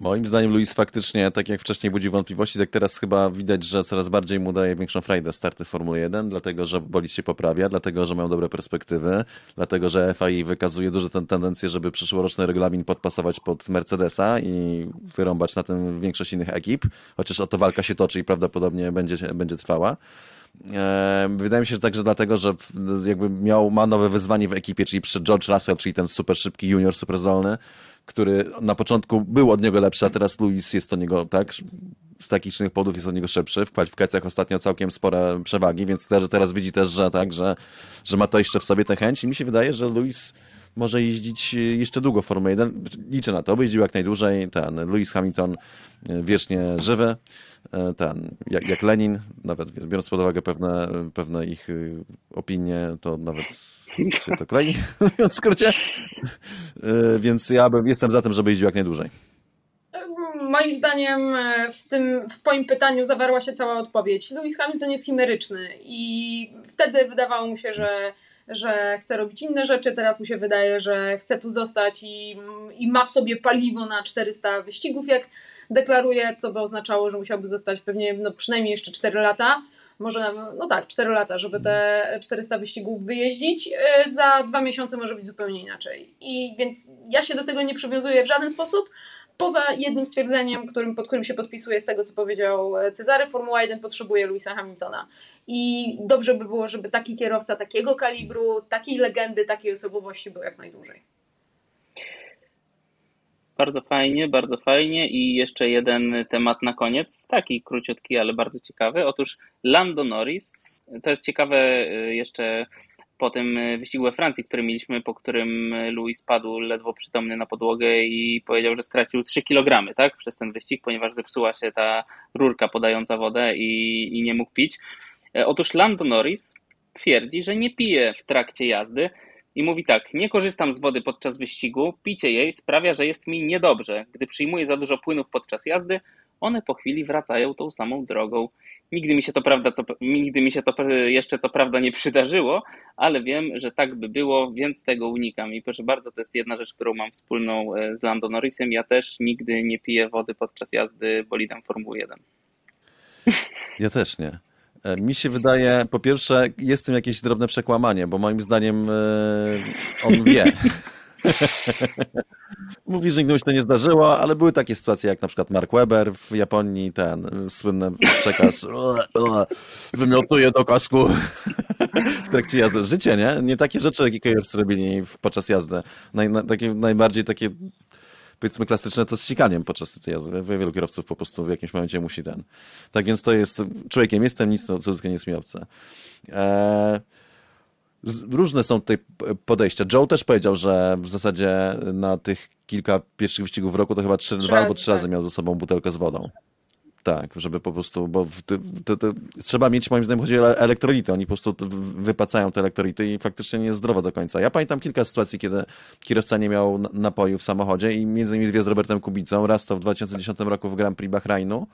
Moim zdaniem Luis faktycznie, tak jak wcześniej budzi wątpliwości, tak teraz chyba widać, że coraz bardziej mu daje większą frajdę starty Formuły 1, dlatego że bolid się poprawia, dlatego że mają dobre perspektywy, dlatego że FIA wykazuje duże ten tendencje, żeby przyszłoroczny regulamin podpasować pod Mercedesa i wyrąbać na tym większość innych ekip, chociaż o to walka się toczy i prawdopodobnie będzie, będzie trwała. Wydaje mi się że także dlatego, że jakby miał, ma nowe wyzwanie w ekipie, czyli przy George Russell, czyli ten super szybki junior, super zdolny, który na początku był od niego lepszy, a teraz Luis jest od niego, tak, z takich czynnych powodów jest od niego szybszy. W kwalifikacjach ostatnio całkiem spore przewagi, więc teraz widzi też, że tak, że, że ma to jeszcze w sobie tę chęć i mi się wydaje, że Luis może jeździć jeszcze długo w Formule 1. Liczę na to, by jeździł jak najdłużej. Ten Lewis Hamilton e, wiecznie żywy, e, ten, jak, jak Lenin, nawet biorąc pod uwagę pewne, pewne ich y, opinie, to nawet się to klei, mówiąc w skrócie. E, więc ja jestem za tym, żeby jeździł jak najdłużej. Moim zdaniem w tym w Twoim pytaniu zawarła się cała odpowiedź. Lewis Hamilton jest chimeryczny i wtedy wydawało mu się, że że chce robić inne rzeczy, teraz mu się wydaje, że chce tu zostać i, i ma w sobie paliwo na 400 wyścigów, jak deklaruje, co by oznaczało, że musiałby zostać pewnie no, przynajmniej jeszcze 4 lata może, no tak, 4 lata, żeby te 400 wyścigów wyjeździć. Y, za dwa miesiące może być zupełnie inaczej. I więc ja się do tego nie przywiązuję w żaden sposób, Poza jednym stwierdzeniem, którym, pod którym się podpisuję z tego, co powiedział Cezary, Formuła 1 potrzebuje Louisa Hamiltona. I dobrze by było, żeby taki kierowca takiego kalibru, takiej legendy, takiej osobowości był jak najdłużej. Bardzo fajnie, bardzo fajnie. I jeszcze jeden temat na koniec, taki króciutki, ale bardzo ciekawy. Otóż Lando Norris, to jest ciekawe y, jeszcze po tym wyścigu we Francji, który mieliśmy, po którym Louis padł ledwo przytomny na podłogę i powiedział, że stracił 3 kg tak, przez ten wyścig, ponieważ zepsuła się ta rurka podająca wodę i, i nie mógł pić. E, otóż Lando Norris twierdzi, że nie pije w trakcie jazdy i mówi tak: Nie korzystam z wody podczas wyścigu, picie jej sprawia, że jest mi niedobrze. Gdy przyjmuję za dużo płynów podczas jazdy, one po chwili wracają tą samą drogą. Nigdy mi się to prawda, co, nigdy mi się to jeszcze co prawda nie przydarzyło, ale wiem, że tak by było, więc tego unikam. I proszę bardzo, to jest jedna rzecz, którą mam wspólną e, z Lando Norrisem. Ja też nigdy nie piję wody podczas jazdy bolidem Formuły 1. Ja też nie. E, mi się wydaje, po pierwsze, jest tym jakieś drobne przekłamanie, bo moim zdaniem e, on wie. Mówi, że nigdy mu się to nie zdarzyło, ale były takie sytuacje jak na przykład Mark Webber w Japonii, ten słynny przekaz wymiotuje do kasku w trakcie jazdy. Życie, nie? Nie takie rzeczy, jakie kierowcy robili podczas jazdy. Naj, na, takie, najbardziej takie powiedzmy klasyczne to z ściganiem podczas tej jazdy. Wielu kierowców po prostu w jakimś momencie musi ten. Tak więc to jest, człowiekiem jestem, nic co ludzkie nie jest mi obce. Eee, różne są tutaj podejścia. Joe też powiedział, że w zasadzie na tych kilka pierwszych wyścigów w roku to chyba trzy, dwa albo trzy razy tak. miał ze sobą butelkę z wodą. Tak, żeby po prostu, bo trzeba mieć, moim zdaniem, chodzi o elektrolity. Oni po prostu wypacają te elektrolity i faktycznie nie jest zdrowo do końca. Ja pamiętam kilka sytuacji, kiedy kierowca nie miał napoju w samochodzie i między innymi dwie z Robertem Kubicą. Raz to w 2010 roku w Grand Prix Bahrainu,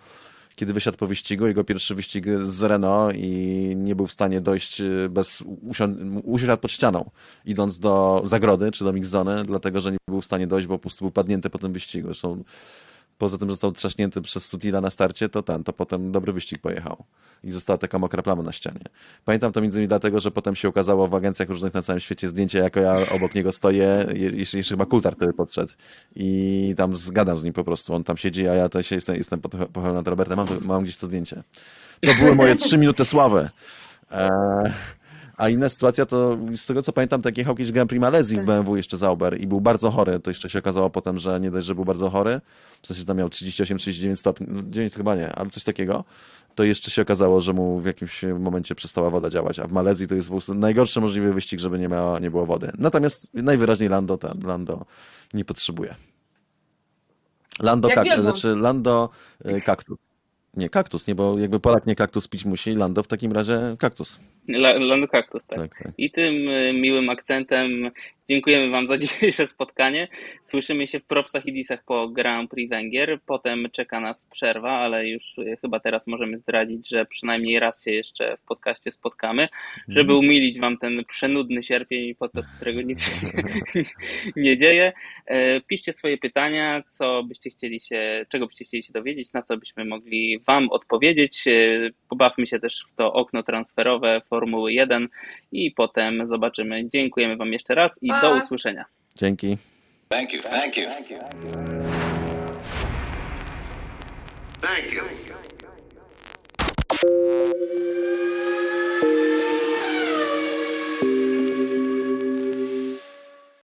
kiedy wysiadł po wyścigu, jego pierwszy wyścig z Renault i nie był w stanie dojść e, bez, usiadł pod ścianą, idąc do zagrody czy do mixzony, dlatego, że nie był w stanie dojść, bo po prostu był padnięty po tym wyścigu. Zresztą poza tym, że został trzaśnięty przez Sutila na starcie, to ten, to potem dobry wyścig pojechał. I została taka mokra plama na ścianie. Pamiętam to między innymi dlatego, że potem się ukazało w agencjach różnych na całym świecie zdjęcie, jak ja obok niego stoję, jeszcze, jeszcze chyba Kultar wtedy podszedł i tam zgadam z nim po prostu. On tam siedzi, a ja to się jestem, jestem pochylony nad Robertem, mam, mam gdzieś to zdjęcie. To były moje trzy minuty sławy. Eee, a inna sytuacja to, z tego co pamiętam, tak jechał kiedyś Grand Prix Malezji w tak. BMW jeszcze Zauber i był bardzo chory. To jeszcze się okazało potem, że nie dość, że był bardzo chory, w sensie, że tam miał 38-39 stopni, no 9 chyba nie, ale coś takiego, to jeszcze się okazało, że mu w jakimś momencie przestała woda działać, a w Malezji to jest po prostu najgorszy możliwy wyścig, żeby nie, miała, nie było wody. Natomiast najwyraźniej Lando, ten, Lando nie potrzebuje. Lando, kak, znaczy Lando y, kaktus. Nie, kaktus, nie, bo jakby Polak nie kaktus pić musi, Lando w takim razie kaktus. Lando kaktus, tak. tak, tak. I tym y, miłym akcentem Dziękujemy Wam za dzisiejsze spotkanie. Słyszymy się w propsach i disach po Grand Prix Węgier. Potem czeka nas przerwa, ale już chyba teraz możemy zdradzić, że przynajmniej raz się jeszcze w podcaście spotkamy, żeby mhm. umilić Wam ten przenudny sierpień, podczas którego nic nie dzieje. E, piszcie swoje pytania, co byście chcieli się, czego byście chcieli się dowiedzieć, na co byśmy mogli Wam odpowiedzieć. E, pobawmy się też w to okno transferowe Formuły 1 i potem zobaczymy. Dziękujemy Wam jeszcze raz i do usłyszenia. Dzięki. Thank you. Thank you. Thank you.